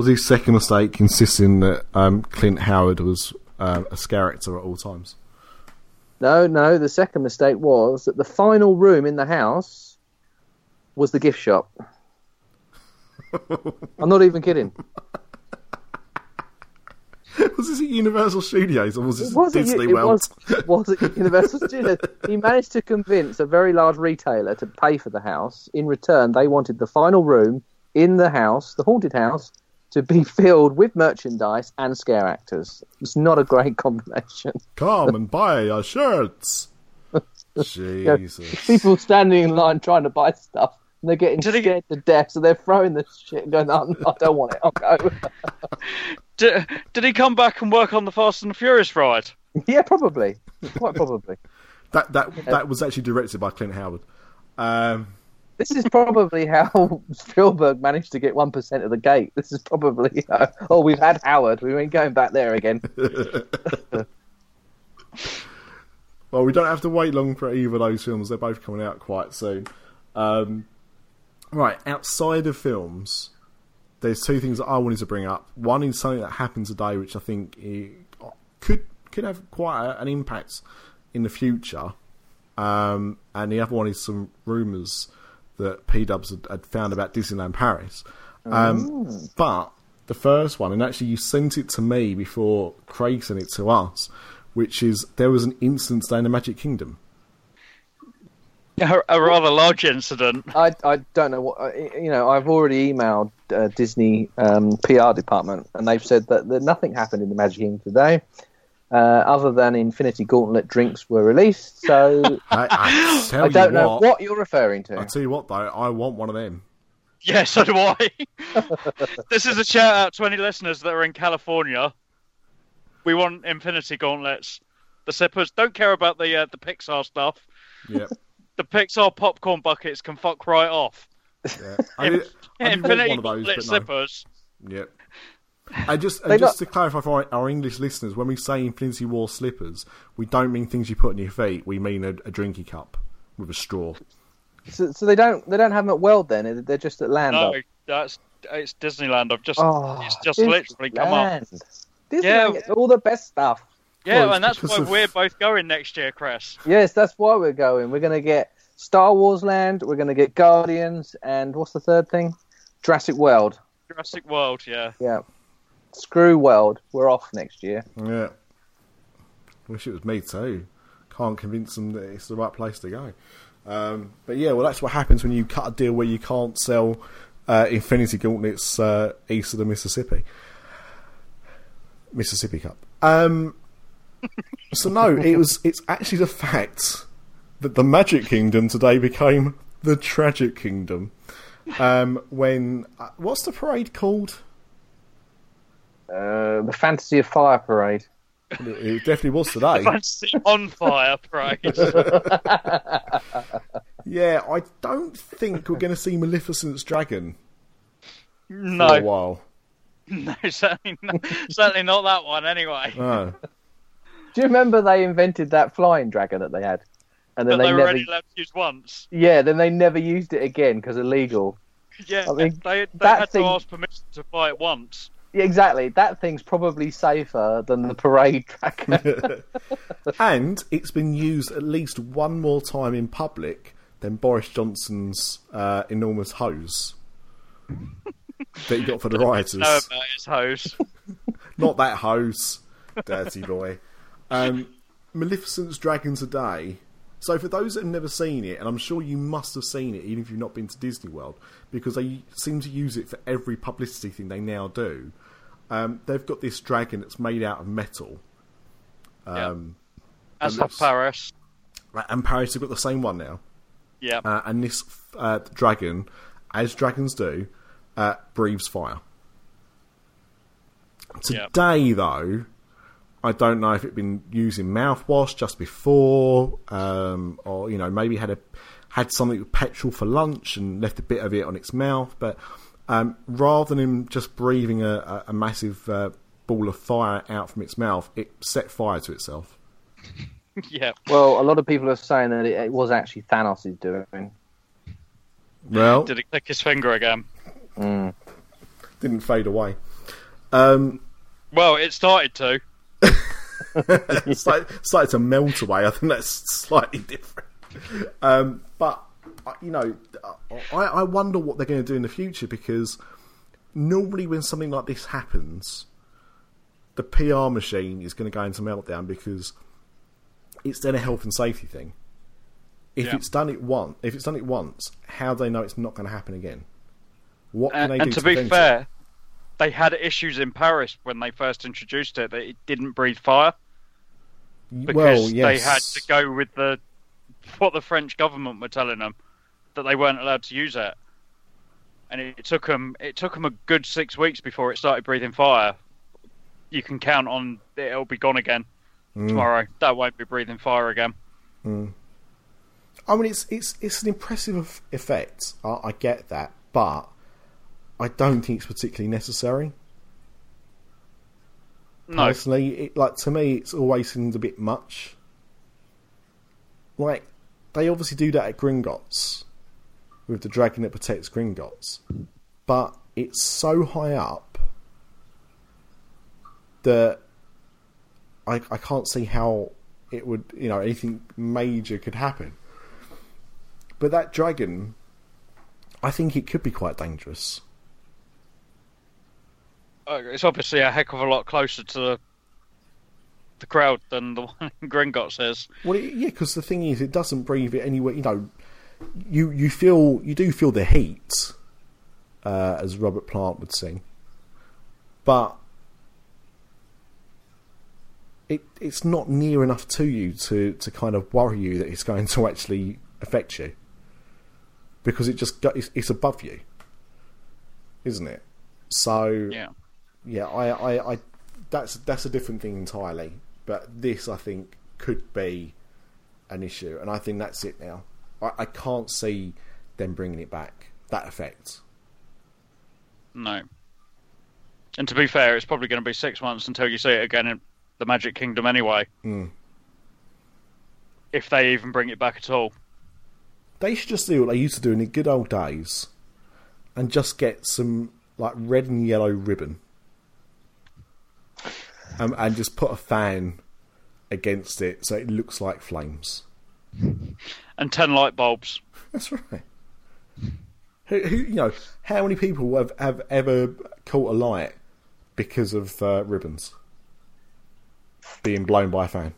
Was his second mistake insisting that um, Clint Howard was uh, a character at all times? no, no. The second mistake was that the final room in the house was the gift shop. I'm not even kidding. was this at Universal Studios or was this wasn't. Disney it World? was, it was at Universal Studios. He managed to convince a very large retailer to pay for the house. In return, they wanted the final room in the house, the haunted house, to be filled with merchandise and scare actors. It's not a great combination. Come and buy our shirts. Yeah, Jesus. People standing in line trying to buy stuff. And they're getting Did he- scared to death, so they're throwing the shit and going, oh, I don't want it, I'll go. Did, did he come back and work on the Fast and the Furious ride? yeah, probably. Quite probably. That that that was actually directed by Clint Howard. Um, This is probably how Spielberg managed to get one percent of the gate. This is probably oh, we've had Howard. We ain't going back there again. well, we don't have to wait long for either of those films. They're both coming out quite soon. Um, right, outside of films, there's two things that I wanted to bring up. One is something that happened today, which I think could could have quite an impact in the future. um, and the other one is some rumours that P Dubs had, had found about Disneyland Paris. Um, But the first one, and actually you sent it to me before Craig sent it to us, which is there was an instance down in the Magic Kingdom. A, a rather large incident. I, I don't know what you know. I've already emailed uh, Disney um, PR department, and they've said that, that nothing happened in the Magic Kingdom today, uh, other than Infinity Gauntlet drinks were released. So I, I, tell I don't you know what, what you're referring to. I to. tell you what though, I want one of them. Yeah, so do I. this is a shout out to any listeners that are in California. We want Infinity Gauntlets. The sippers don't care about the uh, the Pixar stuff. Yep. The Pixar popcorn buckets can fuck right off. Yeah. I, did, I did Infinity one of those, Gauntlet but no. sippers. Yep. And just, and just not- to clarify for our, our English listeners, when we say Infinity War slippers, we don't mean things you put on your feet. We mean a, a drinky cup with a straw. So, so they don't they don't have them at World then? They're just at Land. No, Up? that's it's Disneyland. I've just Oh, it's just literally come up. Disneyland. Disneyland Yeah. gets all the best stuff. Yeah, Well, and that's because why of- we're both going next year, Chris. Yes, that's why we're going. We're going to get Star Wars Land. We're going to get Guardians, and what's the third thing? Jurassic World. Jurassic World, yeah. Yeah. Screw World. We're off next year. Yeah. Wish it was me too. Can't convince them that it's the right place to go. Um, but yeah, well, that's what happens when you cut a deal where you can't sell uh, Infinity Gauntlets uh, east of the Mississippi. Mississippi Cup. Um, so no, it was. It's actually the fact that the Magic Kingdom today became the Tragic Kingdom. Um, when uh, what's the parade called? Uh, the Fantasy of Fire Parade. It definitely was today. Fancy on fire parade. Yeah, I don't think we're going to see Maleficent's dragon for a no, while. no, certainly not, certainly not that one. Anyway, No. Do you remember they invented that flying dragon that they had? And but then they, they, were never, only allowed to use once. yeah, then they never used it again because illegal. Yeah, I mean, they, they had thing- to ask permission to fly it once. Yeah, exactly. That thing's probably safer than the parade dragon. and it's been used at least one more time in public than Boris Johnson's uh, enormous hose that he got for the rioters. Know about his hose. Not that hose, dirty boy. Um, Maleficent's Dragon today. So, for those that have never seen it, and I'm sure you must have seen it, even if you've not been to Disney World, because they seem to use it for every publicity thing they now do. Um, they've got this dragon that's made out of metal, Um, As for Paris. Right, and Paris have got the same one now. Yeah. Uh, and this uh, dragon, as dragons do, uh, breathes fire. Today, though, I don't know if it'd been using mouthwash just before, um, or you know maybe had a had something with petrol for lunch and left a bit of it on its mouth. But um, rather than him just breathing a, a, a massive uh, ball of fire out from its mouth, it set fire to itself. yeah. well, a lot of people are saying that it, it was actually Thanos' doing. Well, Did he click his finger again? didn't fade away. Um, Well, it started to. it started, started to melt away. I think that's slightly different. Um, but you know, I, I wonder what they're going to do in the future because normally when something like this happens, the PR machine is going to go into meltdown because it's then a health and safety thing. If Yeah. it's done it once, if it's done it once, how do they know it's not going to happen again? What can And, they and do to be prevent it? fair, they had issues in Paris when they first introduced it that it didn't breathe fire because well, yes. they had to go with the what the French government were telling them that they weren't allowed to use it. And it, took them it took 'em a good six weeks before it started breathing fire. You can count on it'll be gone again Mm. tomorrow. That won't be breathing fire again. I mean, it's it's it's an impressive effect. I, I get that, but I don't think it's particularly necessary. No, Personally, it, like to me, it's always seemed a bit much. Like they obviously do that at Gringotts with the dragon that protects Gringotts, but it's so high up that I I can't see how it would, you know, anything major could happen. But that dragon, I think it could be quite dangerous. Uh, It's obviously a heck of a lot closer to the, the crowd than the one in Gringotts is. Well, it, yeah, because the thing is, it doesn't breathe it anywhere. You know, you you feel you do feel the heat, uh, as Robert Plant would sing, but it it's not near enough to you to to kind of worry you that it's going to actually affect you because it just it's, it's above you, isn't it? So Yeah. yeah, I, I, I, that's that's a different thing entirely. But this, I think, could be an issue, and I think that's it now. I, I can't see them bringing it back. That effect. No. And to be fair, it's probably going to be six months until you see it again in the Magic Kingdom anyway. Mm. If they even bring it back at all. They should just do what they used to do in the good old days, and just get some like red and yellow ribbon, um, and just put a fan against it so it looks like flames. And ten light bulbs. That's right. Who, who, you know, how many people have, have ever caught a light because of uh, ribbons being blown by a fan?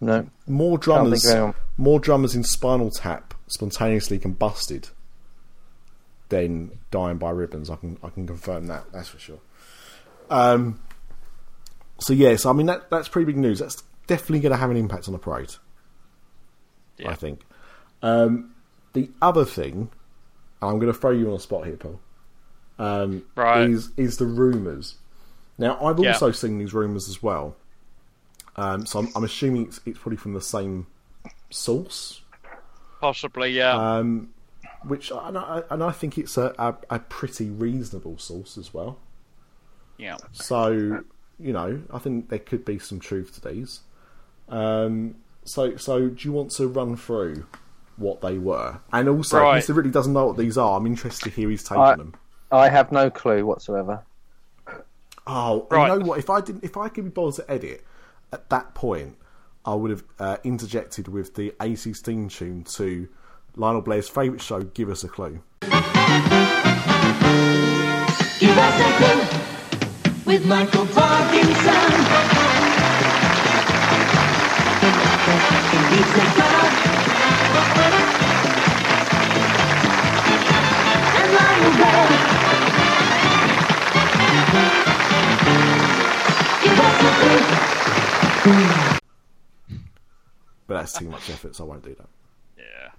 No. More drummers, think of anyone. more drummers in Spinal Tap spontaneously combusted than dying by ribbons. I can I can confirm that. That's for sure. Um. So yes, I mean that that's pretty big news. That's definitely going to have an impact on the parade. Yeah. I think. Um, the other thing, and I'm going to throw you on the spot here, Paul. Um, Right. Is is the rumours? Now I've Yeah. also seen these rumours as well. Um, so I'm, I'm assuming it's, it's probably from the same source, Possibly, yeah. um, which and I, and I think it's a, a, a pretty reasonable source as well. yeah. So you know, I think there could be some truth to these. Um, so so do you want to run through what they were? And also, Right. Mr. Ridley doesn't know what these are, I'm interested to hear his take I- on them. I have no clue whatsoever. Oh, Right. you know what? If I didn't, if I could be bothered to edit at that point, I would have uh, interjected with the 80s theme tune to Lionel Blair's favourite show, Give Us a Clue. Give us a clue with Michael Parkinson. But that's too much effort, so I won't do that. Yeah.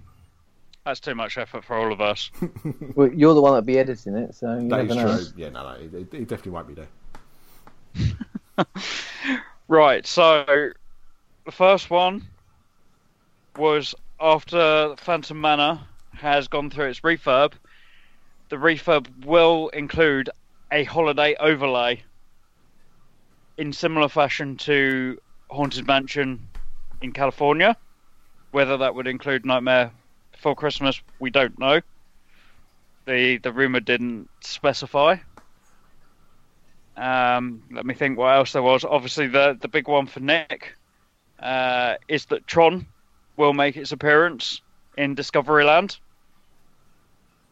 That's too much effort for all of us. Well, you're the one that'll be editing it, so you That never is know. true. Yeah, no, no, it, it it definitely won't be there. Right, so the first one was after Phantom Manor has gone through its refurb, the refurb will include a holiday overlay in similar fashion to Haunted Mansion in California. Whether that would include Nightmare Before Christmas, we don't know. The the rumor didn't specify. Um, let me think what else there was. Obviously, the the big one for Nick uh, is that Tron will make its appearance in Discoveryland.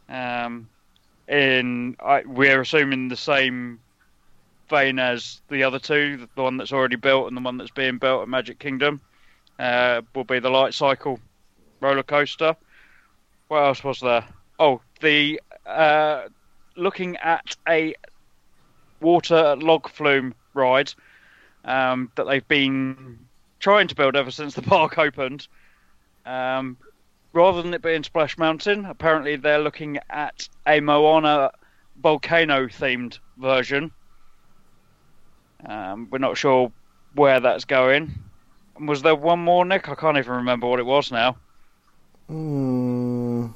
Um, in I, we're assuming the same vein as the other two, the one that's already built and the one that's being built at Magic Kingdom, uh, will be the Light Cycle roller coaster. What else was there? Oh, the uh, looking at a water log flume ride um, that they've been trying to build ever since the park opened. Um, rather than it being Splash Mountain, apparently they're looking at a Moana volcano themed version. Um, we're not sure where that's going. And Was there one more, Nick? I can't even remember what it was now. Mm,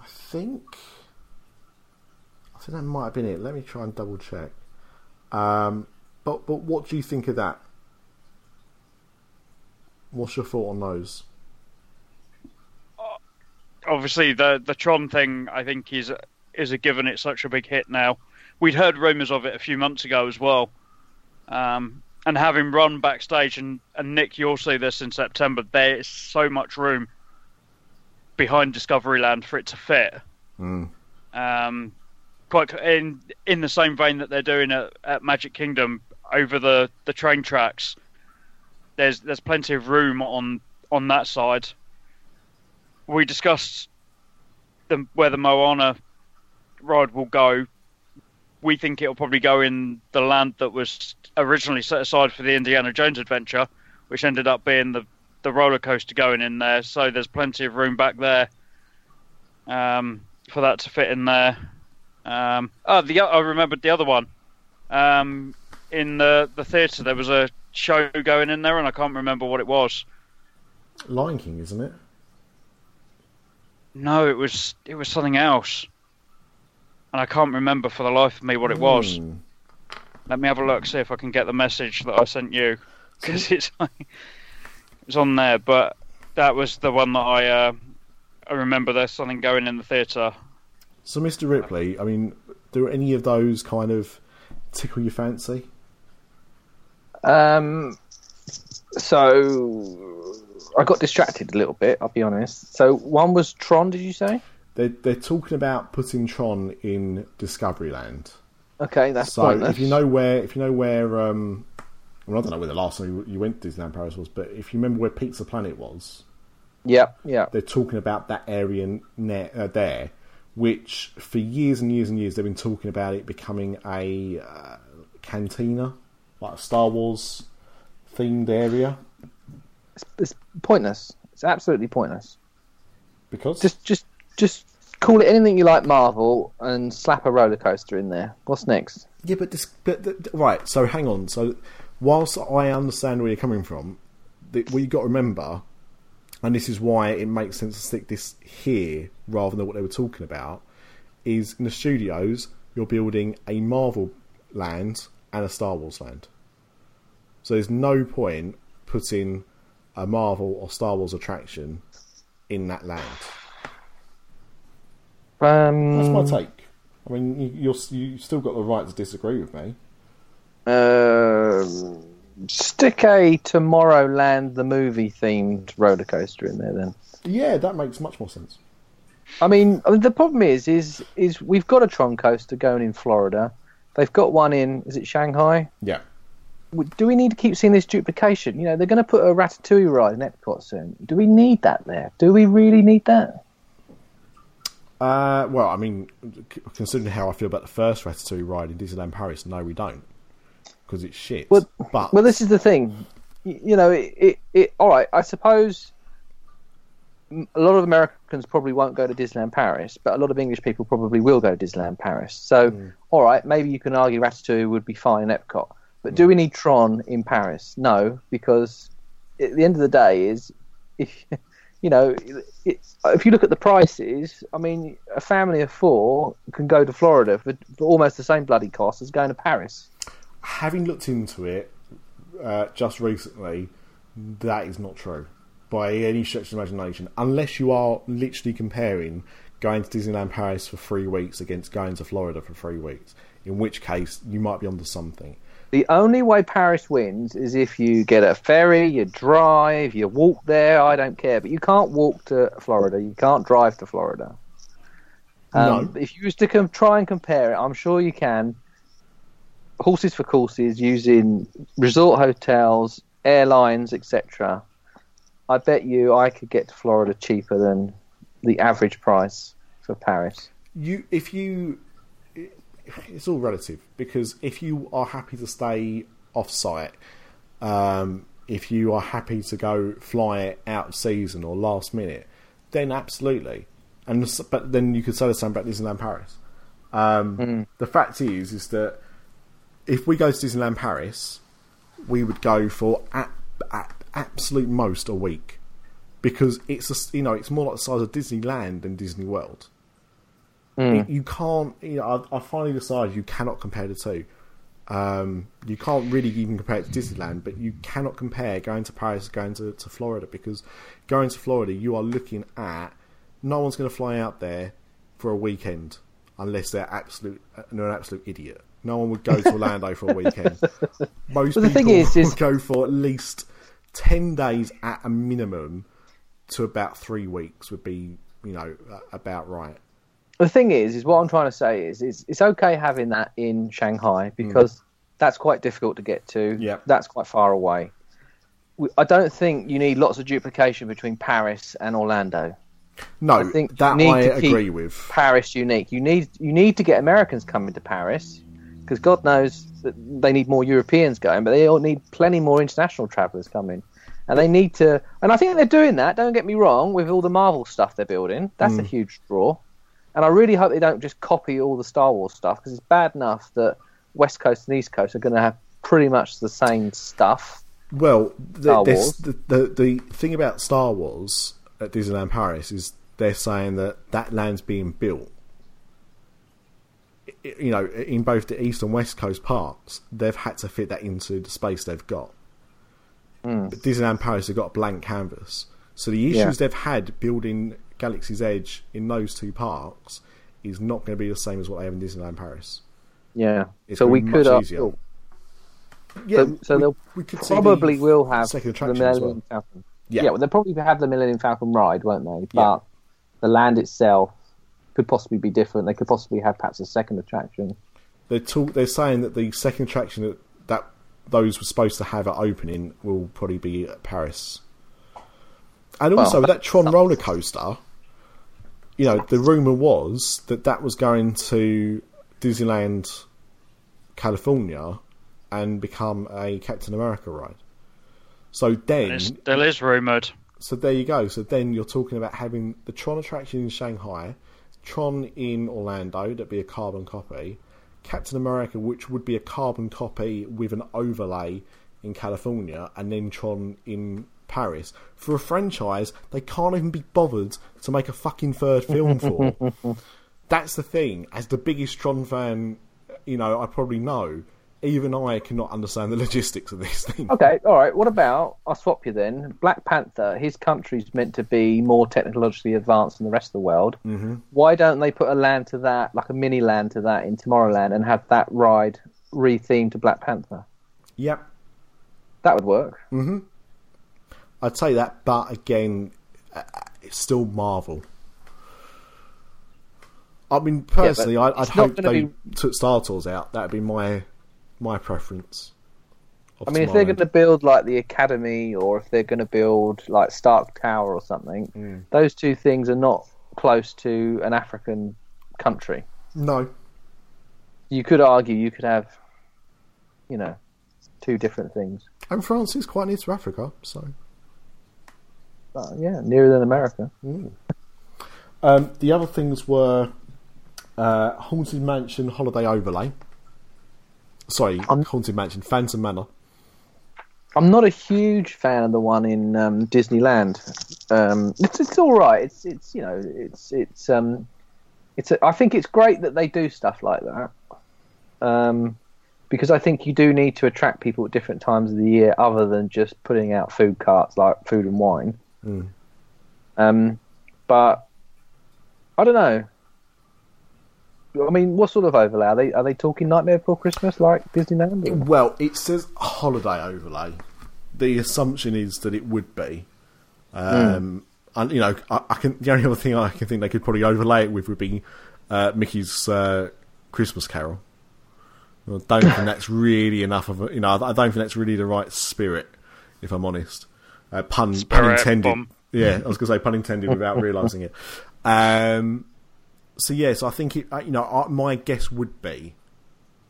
I think. I think that might have been it. Let me try and double check. Um, but but what do you think of that? What's your thought on those? Obviously the the Tron thing I think is is a given. It's such a big hit now. We'd heard rumours of it a few months ago as well, um, and having run backstage, and, and Nick, you'll see this in September. There is so much room behind Discovery Land for it to fit. Um, quite in in the same vein that they're doing at, at Magic Kingdom over the, the train tracks. There's there's plenty of room on on that side. We discussed the, where the Moana ride will go. We think it'll probably go in the land that was originally set aside for the Indiana Jones adventure, which ended up being the the roller coaster going in there. So there's plenty of room back there um, for that to fit in there. Um, oh, the I remembered the other one. Um, in the the theatre, there was a show going in there, and I can't remember what it was. Lion King, isn't it? No, it was it was something else, and I can't remember for the life of me what it was. Hmm. Let me have a look, see if I can get the message that I sent you, because it's it's on there. But that was the one that I uh, I remember. There's something going in the theatre. So, Mr. Ripley, I mean, do any of those kind of tickle your fancy? Um, so I got distracted a little bit. I'll be honest. So one was Tron. Did you say? They're, they're talking about putting Tron in Discoveryland. Okay, that's So pointless. if you know where, if you know where, um, well, I don't know where the last time you, you went to Disneyland Paris was, but if you remember where Pizza Planet was, Yeah, yeah. they're talking about that area ne- uh, there, which for years and years and years they've been talking about it becoming a uh, cantina, like a Star Wars themed area. It's, it's pointless. It's absolutely pointless. Because Just, just, just call it anything you like, Marvel, and slap a roller coaster in there. What's next? Yeah, but this, but right. So hang on. So whilst I understand where you're coming from, the, what you got to remember, and this is why it makes sense to stick this here rather than what they were talking about, is in the studios you're building a Marvel land and a Star Wars land. So there's no point putting a Marvel or Star Wars attraction in that land. Um, That's my take. I mean, you, you're you still got the right to disagree with me. Um, stick a Tomorrowland the movie themed roller coaster in there then. Yeah, that makes much more sense. I mean, I mean, the problem is, is, is we've got a Tron coaster going in Florida. They've got one in, is it Shanghai? Yeah. Do we need to keep seeing this duplication? You know, they're going to put a Ratatouille ride in Epcot soon. Do we need that there? Do we really need that? Uh, well, I mean, considering how I feel about the first Ratatouille ride in Disneyland Paris, no, we don't, because it's shit. Well- but Well, this is the thing. You know, it, it, it all right. I suppose a lot of Americans probably won't go to Disneyland Paris, but a lot of English people probably will go to Disneyland Paris. So, all right, maybe you can argue Ratatouille would be fine in Epcot, but do we need Tron in Paris? No, because at the end of the day, is if you know, it, if you look at the prices, I mean, a family of four can go to Florida for, for almost the same bloody cost as going to Paris. having looked into it uh, just recently, that is not true by any stretch of imagination. Unless you are literally comparing going to Disneyland Paris for three weeks against going to Florida for three weeks, in which case you might be onto something. The only way Paris wins is if you get a ferry, you drive, you walk there. I don't care, but you can't walk to Florida. You can't drive to Florida. Um, No. If you was to com- try and compare it, I'm sure you can. Horses for courses using resort hotels, airlines, etc. I bet you I could get to Florida cheaper than the average price for Paris. you if you it's all relative because if you are happy to stay off site um, if you are happy to go fly out of season or last minute then absolutely. And but then you could say the same about Disneyland Paris. Um, the fact is is that if we go to Disneyland Paris we would go for at, at absolute most a week. Because it's a, you know it's more like the size of Disneyland than Disney World you, you can't. You know, I, I finally decided you cannot compare the two. Um, you can't really even compare it to Disneyland, but you cannot compare going to Paris going to, to Florida because going to Florida you are looking at no one's going to fly out there for a weekend unless they're absolute they're an absolute idiot. No one would go to Orlando for a weekend. Most Well, the people thing is- is- would go for at least ten days at a minimum to about three weeks would be, you know, uh, about right. The thing is, is what I'm trying to say is, it's it's okay having that in Shanghai hmm. because that's quite difficult to get to. Yeah, that's quite far away. We- I don't think you need lots of duplication between Paris and Orlando. No, I think that I agree with. Paris unique. You need you need to get Americans coming to Paris because God knows that they need more Europeans going, but they all need plenty more international travellers coming. And they need to, and I think they're doing that. Don't get me wrong, with all the Marvel stuff they're building, that's a hmm. huge draw. And I really hope they don't just copy all the Star Wars stuff because it's bad enough that West Coast and East Coast are going to have pretty much the same stuff. Well, the, this- the, the the thing about Star Wars at Disneyland Paris is they're saying that that land's being built. You know, in both the East and West Coast parks, they've had to fit that into the space they've got. But Disneyland Paris have got a blank canvas, so the issues Yeah. they've had building Galaxy's Edge in those two parks is not going to be the same as what they have in Disneyland Paris. Yeah. It's so we could much uh, easier. Yeah, so, so we- they'll we could see the probably will have second the Millennium well. Falcon. Yeah. Yeah. well, they'll probably have the Millennium Falcon ride, won't they? But Yeah. the land itself could possibly be different. They could possibly have perhaps a second attraction. They're talk, They're saying that the second attraction that, that those were supposed to have at opening will probably be at Paris. And also Well, that Tron roller coaster, you know, the rumor was that that was going to Disneyland California and become a Captain America ride. So then, It still is rumoured. so there you go. So then you're talking about having the Tron attraction in Shanghai, Tron in Orlando, that'd be a carbon copy, Captain America, which would be a carbon copy with an overlay in California, and then Tron in Paris. For a franchise, they can't even be bothered to make a fucking third film for. That's the thing. As the biggest Tron fan, you know, I probably know. Even I cannot understand the logistics of this thing. Okay, all right. What about I'll swap you then? Black Panther. His country's meant to be more technologically advanced than the rest of the world. Mm-hmm. Why don't they put a land to that, like a mini land to that in Tomorrowland, and have that ride re-themed to Black Panther? Yep. That would work. I'd say that, but again, uh, it's still Marvel. I mean, personally, I, I'd not hope they be- took Star Tours out. That'd be my my preference. I mean, if they're going to build like the Academy, or if they're going to build like Stark Tower or something, those two things are not close to an African country. no, You could argue you could have, you know, two different things. and France is quite near to Africa, so Yeah, nearer than America. Um, the other things were uh, Haunted Mansion Holiday Overlay. Sorry, Um, Haunted Mansion Phantom Manor. I'm not a huge fan of the one in um, Disneyland. Um, it's it's all right. It's it's you know it's it's um it's a, I think it's great that they do stuff like that. Um, because I think you do need to attract people at different times of the year, other than just putting out food carts like food and wine. Um, but I don't know. I mean, what sort of overlay are they? Are they talking Nightmare Before Christmas like Disneyland? or- Well, it says holiday overlay. The assumption is that it would be. Um, And you know, I, I can. The only other thing I can think they could probably overlay it with would be uh, Mickey's uh, Christmas Carol. I don't think that's really enough of a. You know, I don't think that's really the right spirit. If I'm honest, uh, pun pun intended. bomb. Yeah, I was going to say pun intended without realising it. Um, so yes, I think it. You know, my guess would be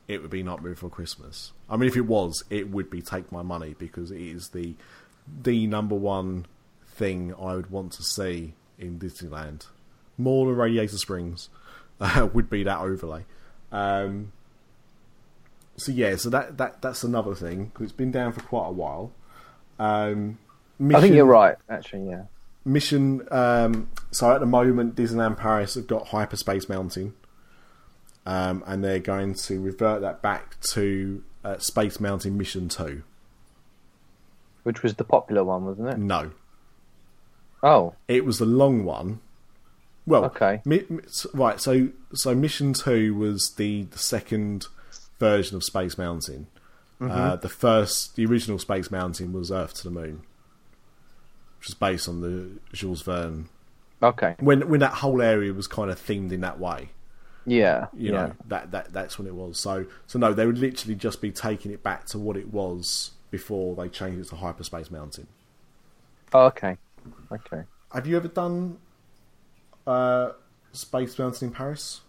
it would be Nightmare Before Christmas. I mean, if it was, it would be Take My Money because it is the the number one thing I would want to see in Disneyland. More than Radiator Springs uh, would be that overlay. Um, so yeah, so that, that that's another thing because it's been down for quite a while. Um, I think Mission- you're right. Actually, yeah. Mission. Um, so at the moment, Disneyland Paris have got Hyperspace Mountain, um, and they're going to revert that back to uh, Space Mountain Mission Two. Which was the popular one, wasn't it? No, Oh, it was the long one. Well, Okay. mi- right. So so Mission Two was the, the second version of Space Mountain. Uh, the first, the original Space Mountain was Earth to the Moon, which was based on the Jules Verne. Okay. When when that whole area was kind of themed in that way, Yeah. you yeah. know, that, that that's when it was. So so no, they would literally just be taking it back to what it was before they changed it to Hyperspace Mountain. Oh, okay. Okay. Have you ever done uh, Space Mountain in Paris?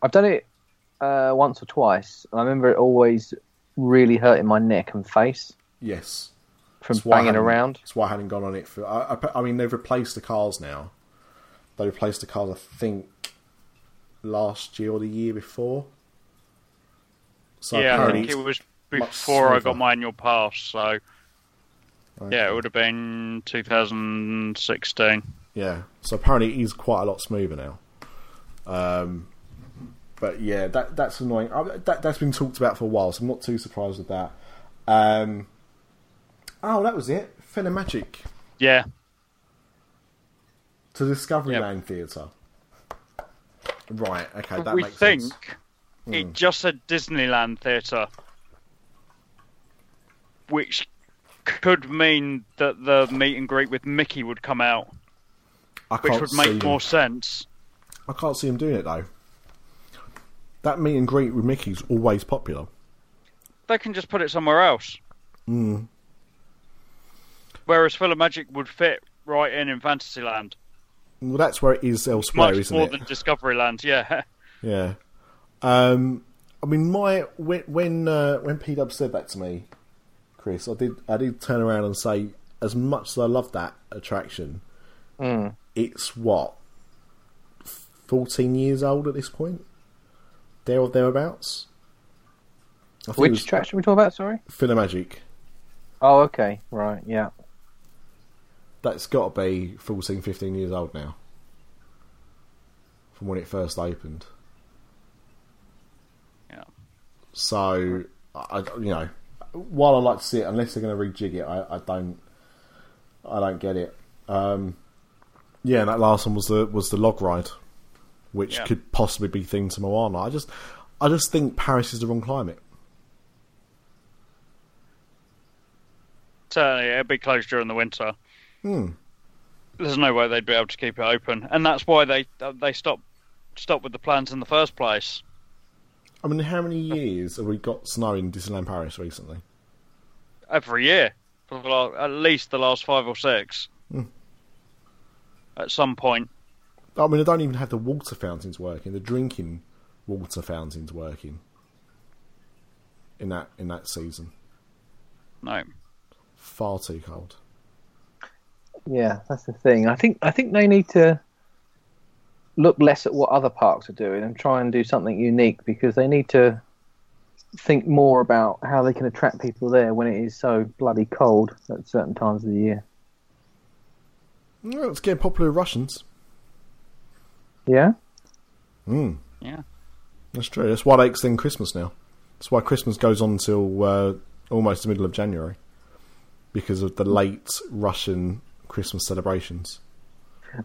I've done it uh, once or twice, and I remember it always really hurting my neck and face Yes. From That's why I banging hadn't- around. That's why I hadn't gone on it for. I, I, I mean, they've replaced the cars now. They replaced the cars, I think, last year or the year before. So yeah, I think it was before I got my annual pass. So Okay. yeah, it would have been 2016. Yeah, so apparently it is quite a lot smoother now. Um, but yeah, that that's annoying. I, that that's been talked about for a while, so I'm not too surprised with that. Um, oh, that was it. PhilharMagic Yeah, to Discovery Yep. Land Theatre. Right. Okay, that we makes think sense. It just said Disneyland Theatre, which could mean that the meet and greet with Mickey would come out, I which would make more sense. I can't see him doing it though. That meet and greet with Mickey's always popular. They can just put it somewhere else. Hmm. Whereas PhilharMagic would fit right in in Fantasyland, Well, that's where it is elsewhere, much isn't more it? than Discoveryland. Yeah, Yeah. Um, I mean, my when when uh, when P Dub said that to me, Chris, I did I did turn around and say, as much as I love that attraction, Mm. it's what fourteen years old at this point, there or thereabouts. I think it Which was attraction we talking about? Sorry. PhilharMagic. Oh, okay. Right. Yeah. That's got to be 14, 15 years old now, from when it first opened. Yeah. So, I, you know, while I like to see it, unless they're going to rejig it, I, I don't, I don't get it. Um, yeah, and that last one was the was the log ride, which Yeah. could possibly be themed to Moana. I just, I just think Paris is the wrong climate. certainly it'd be closed during the winter. Hmm. There's no way they'd be able to keep it open, and that's why they they stopped stopped with the plans in the first place. I mean, how many years have we got snow in Disneyland Paris recently? every year for the la- at least the last five or six. Hmm. At some point, I mean, I don't even have the water fountains working. The drinking water fountains working in that in that season. no. Far too cold. Yeah, that's the thing. I think I think they need to look less at what other parks are doing and try and do something unique because they need to think more about how they can attract people there when it is so bloody cold at certain times of the year. Well, it's getting popular with Russians. Yeah. Mm, Yeah. that's true. That's why they extend Christmas now. That's why Christmas goes on until uh, almost the middle of January because of the late Russian Christmas celebrations.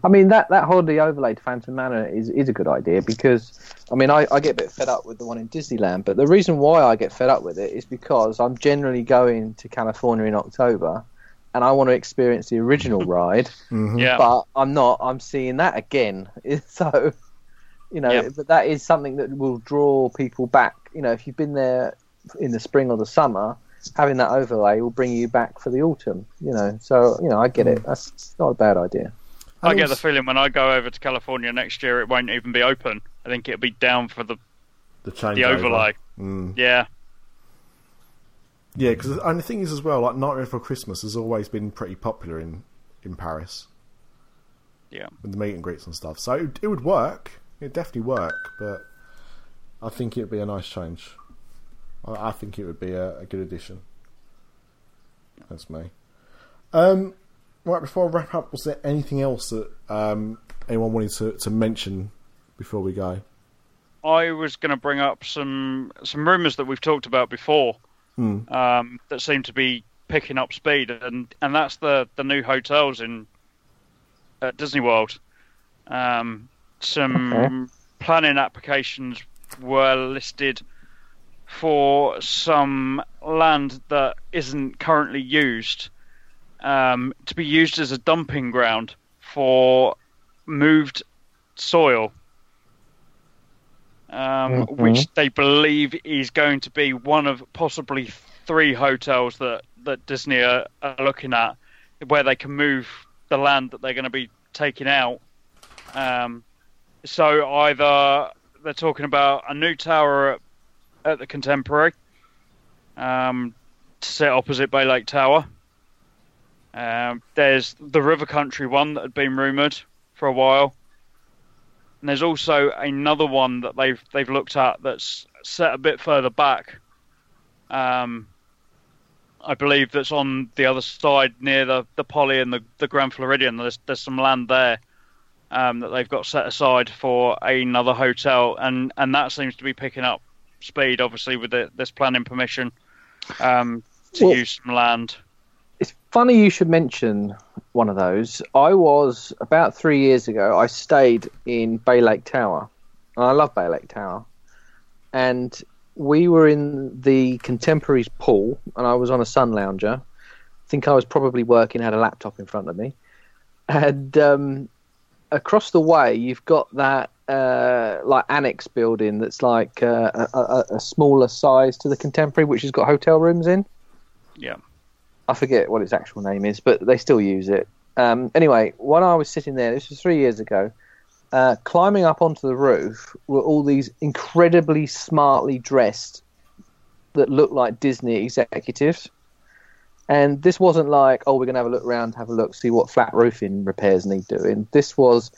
I mean that that holiday overlay to Phantom Manor is is a good idea because I mean I, I get a bit fed up with the one in Disneyland, but the reason why I get fed up with it is because I'm generally going to California in October, and I want to experience the original ride, mm-hmm. Yeah. but I'm not. I'm seeing that again, so you know. Yeah. But that is something that will draw people back. You know, if you've been there in the spring or the summer, having that overlay will bring you back for the autumn. You know, so you know I get it. That's not a bad idea. I And get the feeling when I go over to California next year, it won't even be open. I think it'll be down for the the change the overlay. Mm. Yeah, Yeah, because and the thing is as well, like Nightmare Before Christmas has always been pretty popular in in Paris yeah. with the meet and greets and stuff. So it, it would work. It'd definitely work, but I think it'd be a nice change. I, I think it would be a, a good addition. That's me. Um, right before I wrap up, was there anything else that um, anyone wanted to, to mention before we go? I was going to bring up some some rumours that we've talked about before Hmm. um, that seem to be picking up speed, and and that's the the new hotels in at Disney World. Um, some Okay. planning applications were listed for some land that isn't currently used um, to be used as a dumping ground for moved soil, um, Mhm. which they believe is going to be one of possibly three hotels that, that Disney are, are looking at, where they can move the land that they're going to be taking out. Um, so either they're talking about a new tower at, at the Contemporary um, to sit opposite Bay Lake Tower. Um, there's the River Country one that had been rumoured for a while, and there's also another one that they've they've looked at that's set a bit further back. Um, I believe that's on the other side near the the Poly and the the Grand Floridian. There's there's some land there um, that they've got set aside for another hotel, and and that seems to be picking up speed. Obviously, with the, this planning permission um, to Well- use some land. It's funny you should mention one of those. I was about three years ago. I stayed in Bay Lake Tower, and I love Bay Lake Tower. And we were in the Contemporaries pool, and I was on a sun lounger. I think I was probably working, had a laptop in front of me, and um, across the way you've got that uh, like annex building that's like uh, a, a, a smaller size to the Contemporary, which has got hotel rooms in. Yeah. I forget what its actual name is, but they still use it. Um, anyway, when I was sitting there, this was three years ago, uh, climbing up onto the roof were all these incredibly smartly dressed that looked like Disney executives. And this wasn't like, oh, we're going to have a look around, have a look, see what flat roofing repairs need doing. This was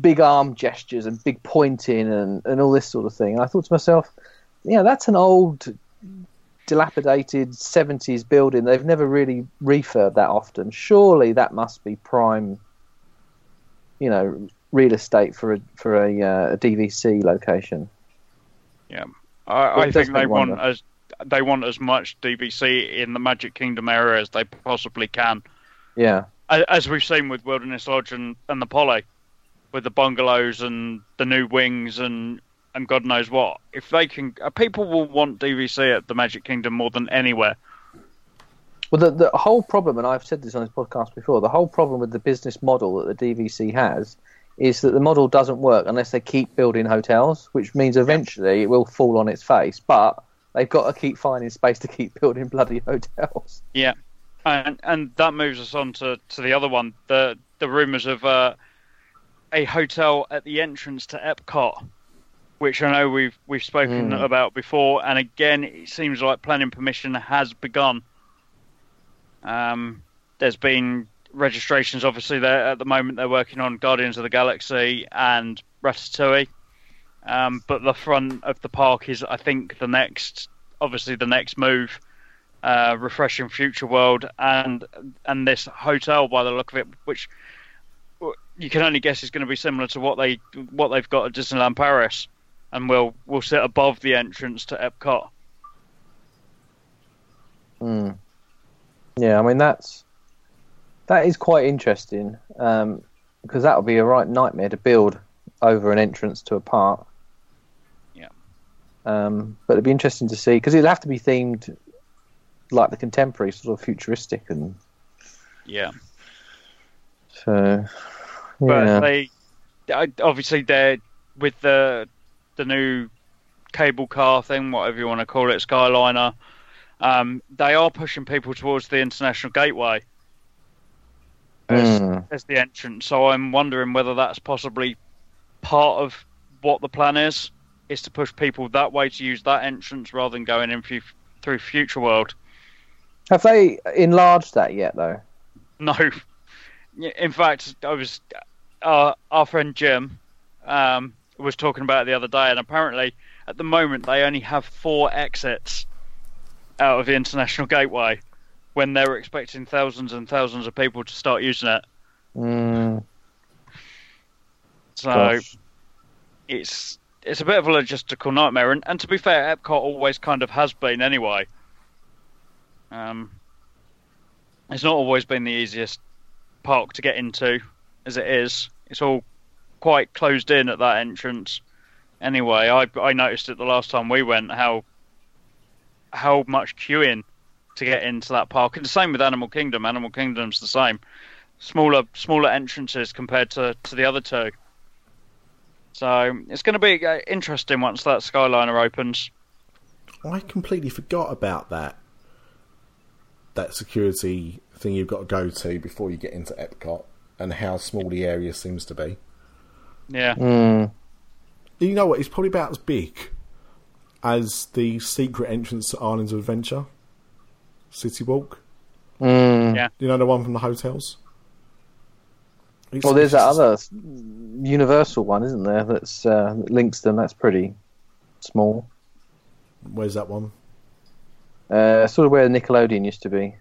big arm gestures and big pointing and, and all this sort of thing. And I thought to myself, yeah, that's an old dilapidated 70s building. They've never really refurbed that often. Surely that must be prime, you know, real estate for a for a, uh, a DVC location. Yeah, I, I think they want wonder. as they want as much DVC in the Magic Kingdom area as they possibly can, Yeah, A- as we've seen with Wilderness Lodge and, and the Poly, with the bungalows and the new wings and and God knows what. If they can, uh, people will want DVC at the Magic Kingdom more than anywhere. Well, the, the whole problem, and I've said this on this podcast before, the whole problem with the business model that the DVC has is that the model doesn't work unless they keep building hotels, which means eventually it will fall on its face. But they've got to keep finding space to keep building bloody hotels. Yeah, and and that moves us on to, to the other one, the the rumours of uh, a hotel at the entrance to Epcot, which I know we've we've spoken Mm. about before, and again it seems like planning permission has begun. Um, there's been registrations, obviously. There at the moment they're working on Guardians of the Galaxy and Ratatouille. Um, but the front of the park is, I think, the next, obviously, the next move uh, refreshing future world and and this hotel by the look of it which you can only guess is going to be similar to what they what they've got at Disneyland Paris and will will sit above the entrance to Epcot Mm. Yeah, I mean that's that is quite interesting um, because that would be a right nightmare to build over an entrance to a park. Yeah. Um, but it'd be interesting to see because it'd have to be themed like the contemporary, sort of futuristic, and yeah so. But Yeah. they obviously they're with the the new cable car thing whatever you want to call it Skyliner um, they are pushing people towards the international gateway as, Mm. as the entrance. So I'm wondering whether that's possibly part of what the plan is, is to push people that way to use that entrance rather than going in fu- through Future World. Have they enlarged that yet, though? No, in fact, I was uh, our friend Jim um, was talking about it the other day, and apparently at the moment they only have four exits out of the international gateway when they're expecting thousands and thousands of people to start using it. Mm, So gosh. it's it's a bit of a logistical nightmare. And, and to be fair, Epcot always kind of has been anyway. Um, it's not always been the easiest park to get into as it is. It's all quite closed in at that entrance. Anyway, I I noticed it the last time we went how how much queuing to get into that park. And the same with Animal Kingdom. Animal Kingdom's the same. Smaller smaller entrances compared to, to the other two. So it's going to be uh, interesting once that Skyliner opens. I completely forgot about that. That security thing you've got to go to before you get into Epcot, and how small the area seems to be. Yeah. Mm. You know what? It's probably about as big as the secret entrance to Islands of Adventure, City Walk. Mm. Yeah. You know the one from the hotels. It's- Well, there's it's that other Universal one, isn't there? That's uh, that links them. That's pretty small. Where's that one? Uh, sort of where Nickelodeon used to be.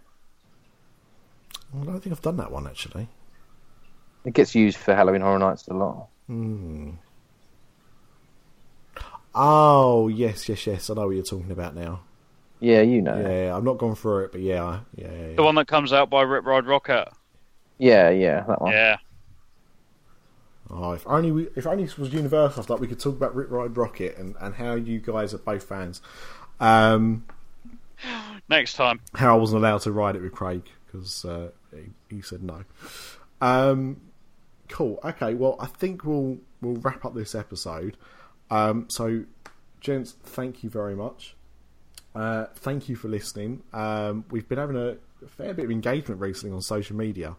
I don't think I've done that one actually. It gets used for Halloween Horror Nights a lot. Oh yes, yes, yes. I know what you're talking about now. Yeah, you know. Yeah, I've not gone through it, but yeah, yeah, yeah. yeah. The one that comes out by Rip Ride Rockit. Yeah, yeah, that one. Yeah. Oh, if only we, if only this was Universal, I thought we could talk about Rip Ride Rockit and, and how you guys are both fans. Um, Next time. how I wasn't allowed to ride it with Craig because uh, he, he said no. Um, cool. Okay. Well, I think we'll we'll wrap up this episode. Um, so, gents, thank you very much. Uh, thank you for listening. Um, we've been having a fair bit of engagement recently on social media,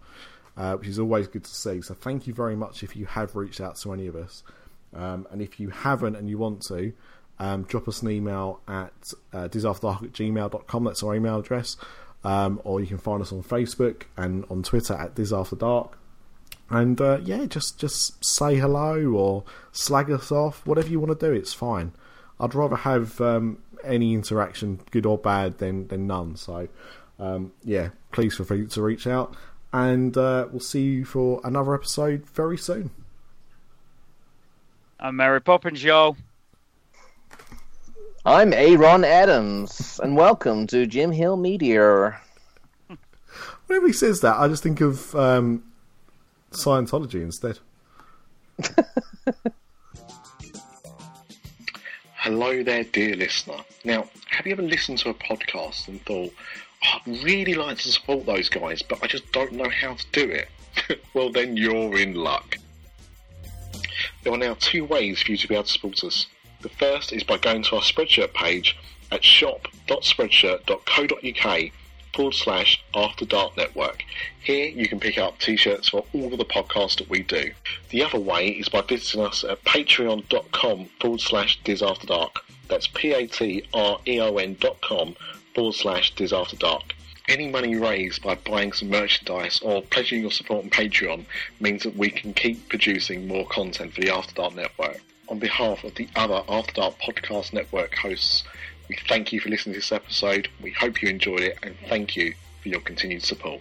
uh, which is always good to see. So, thank you very much if you have reached out to any of us. Um, and if you haven't and you want to, um, drop us an email at uh, disafterdark at gmail.com. That's our email address. Um, or you can find us on Facebook and on Twitter at Dis After Dark, And uh, yeah, just just say hello or slag us off, whatever you want to do. It's fine. I'd rather have um, any interaction, good or bad, than than none. So um, yeah, please feel free to reach out, and uh, we'll see you for another episode very soon. I'm Mary Poppins, y'all. I'm Aaron Adams, and welcome to Jim Hill Media. Whenever he says that, I just think of um, Scientology instead. Hello there, dear listener. Now, have you ever listened to a podcast and thought, "Oh, I'd really like to support those guys, but I just don't know how to do it? well, then you're in luck. There are now two ways for you to be able to support us. The first is by going to our Spreadshirt page at shop.spreadshirt.co.uk forward slash After Dark Network. Here you can pick up t-shirts for all of the podcasts that we do. The other way is by visiting us at patreon.com forward slash Dis After Dark. That's P-A-T-R-E-O-N dot com forward slash Diz After Any money raised by buying some merchandise or pledging your support on Patreon means that we can keep producing more content for the After Dark Network. On behalf of the other After Dark Podcast Network hosts, we thank you for listening to this episode. We hope you enjoyed it and thank you for your continued support.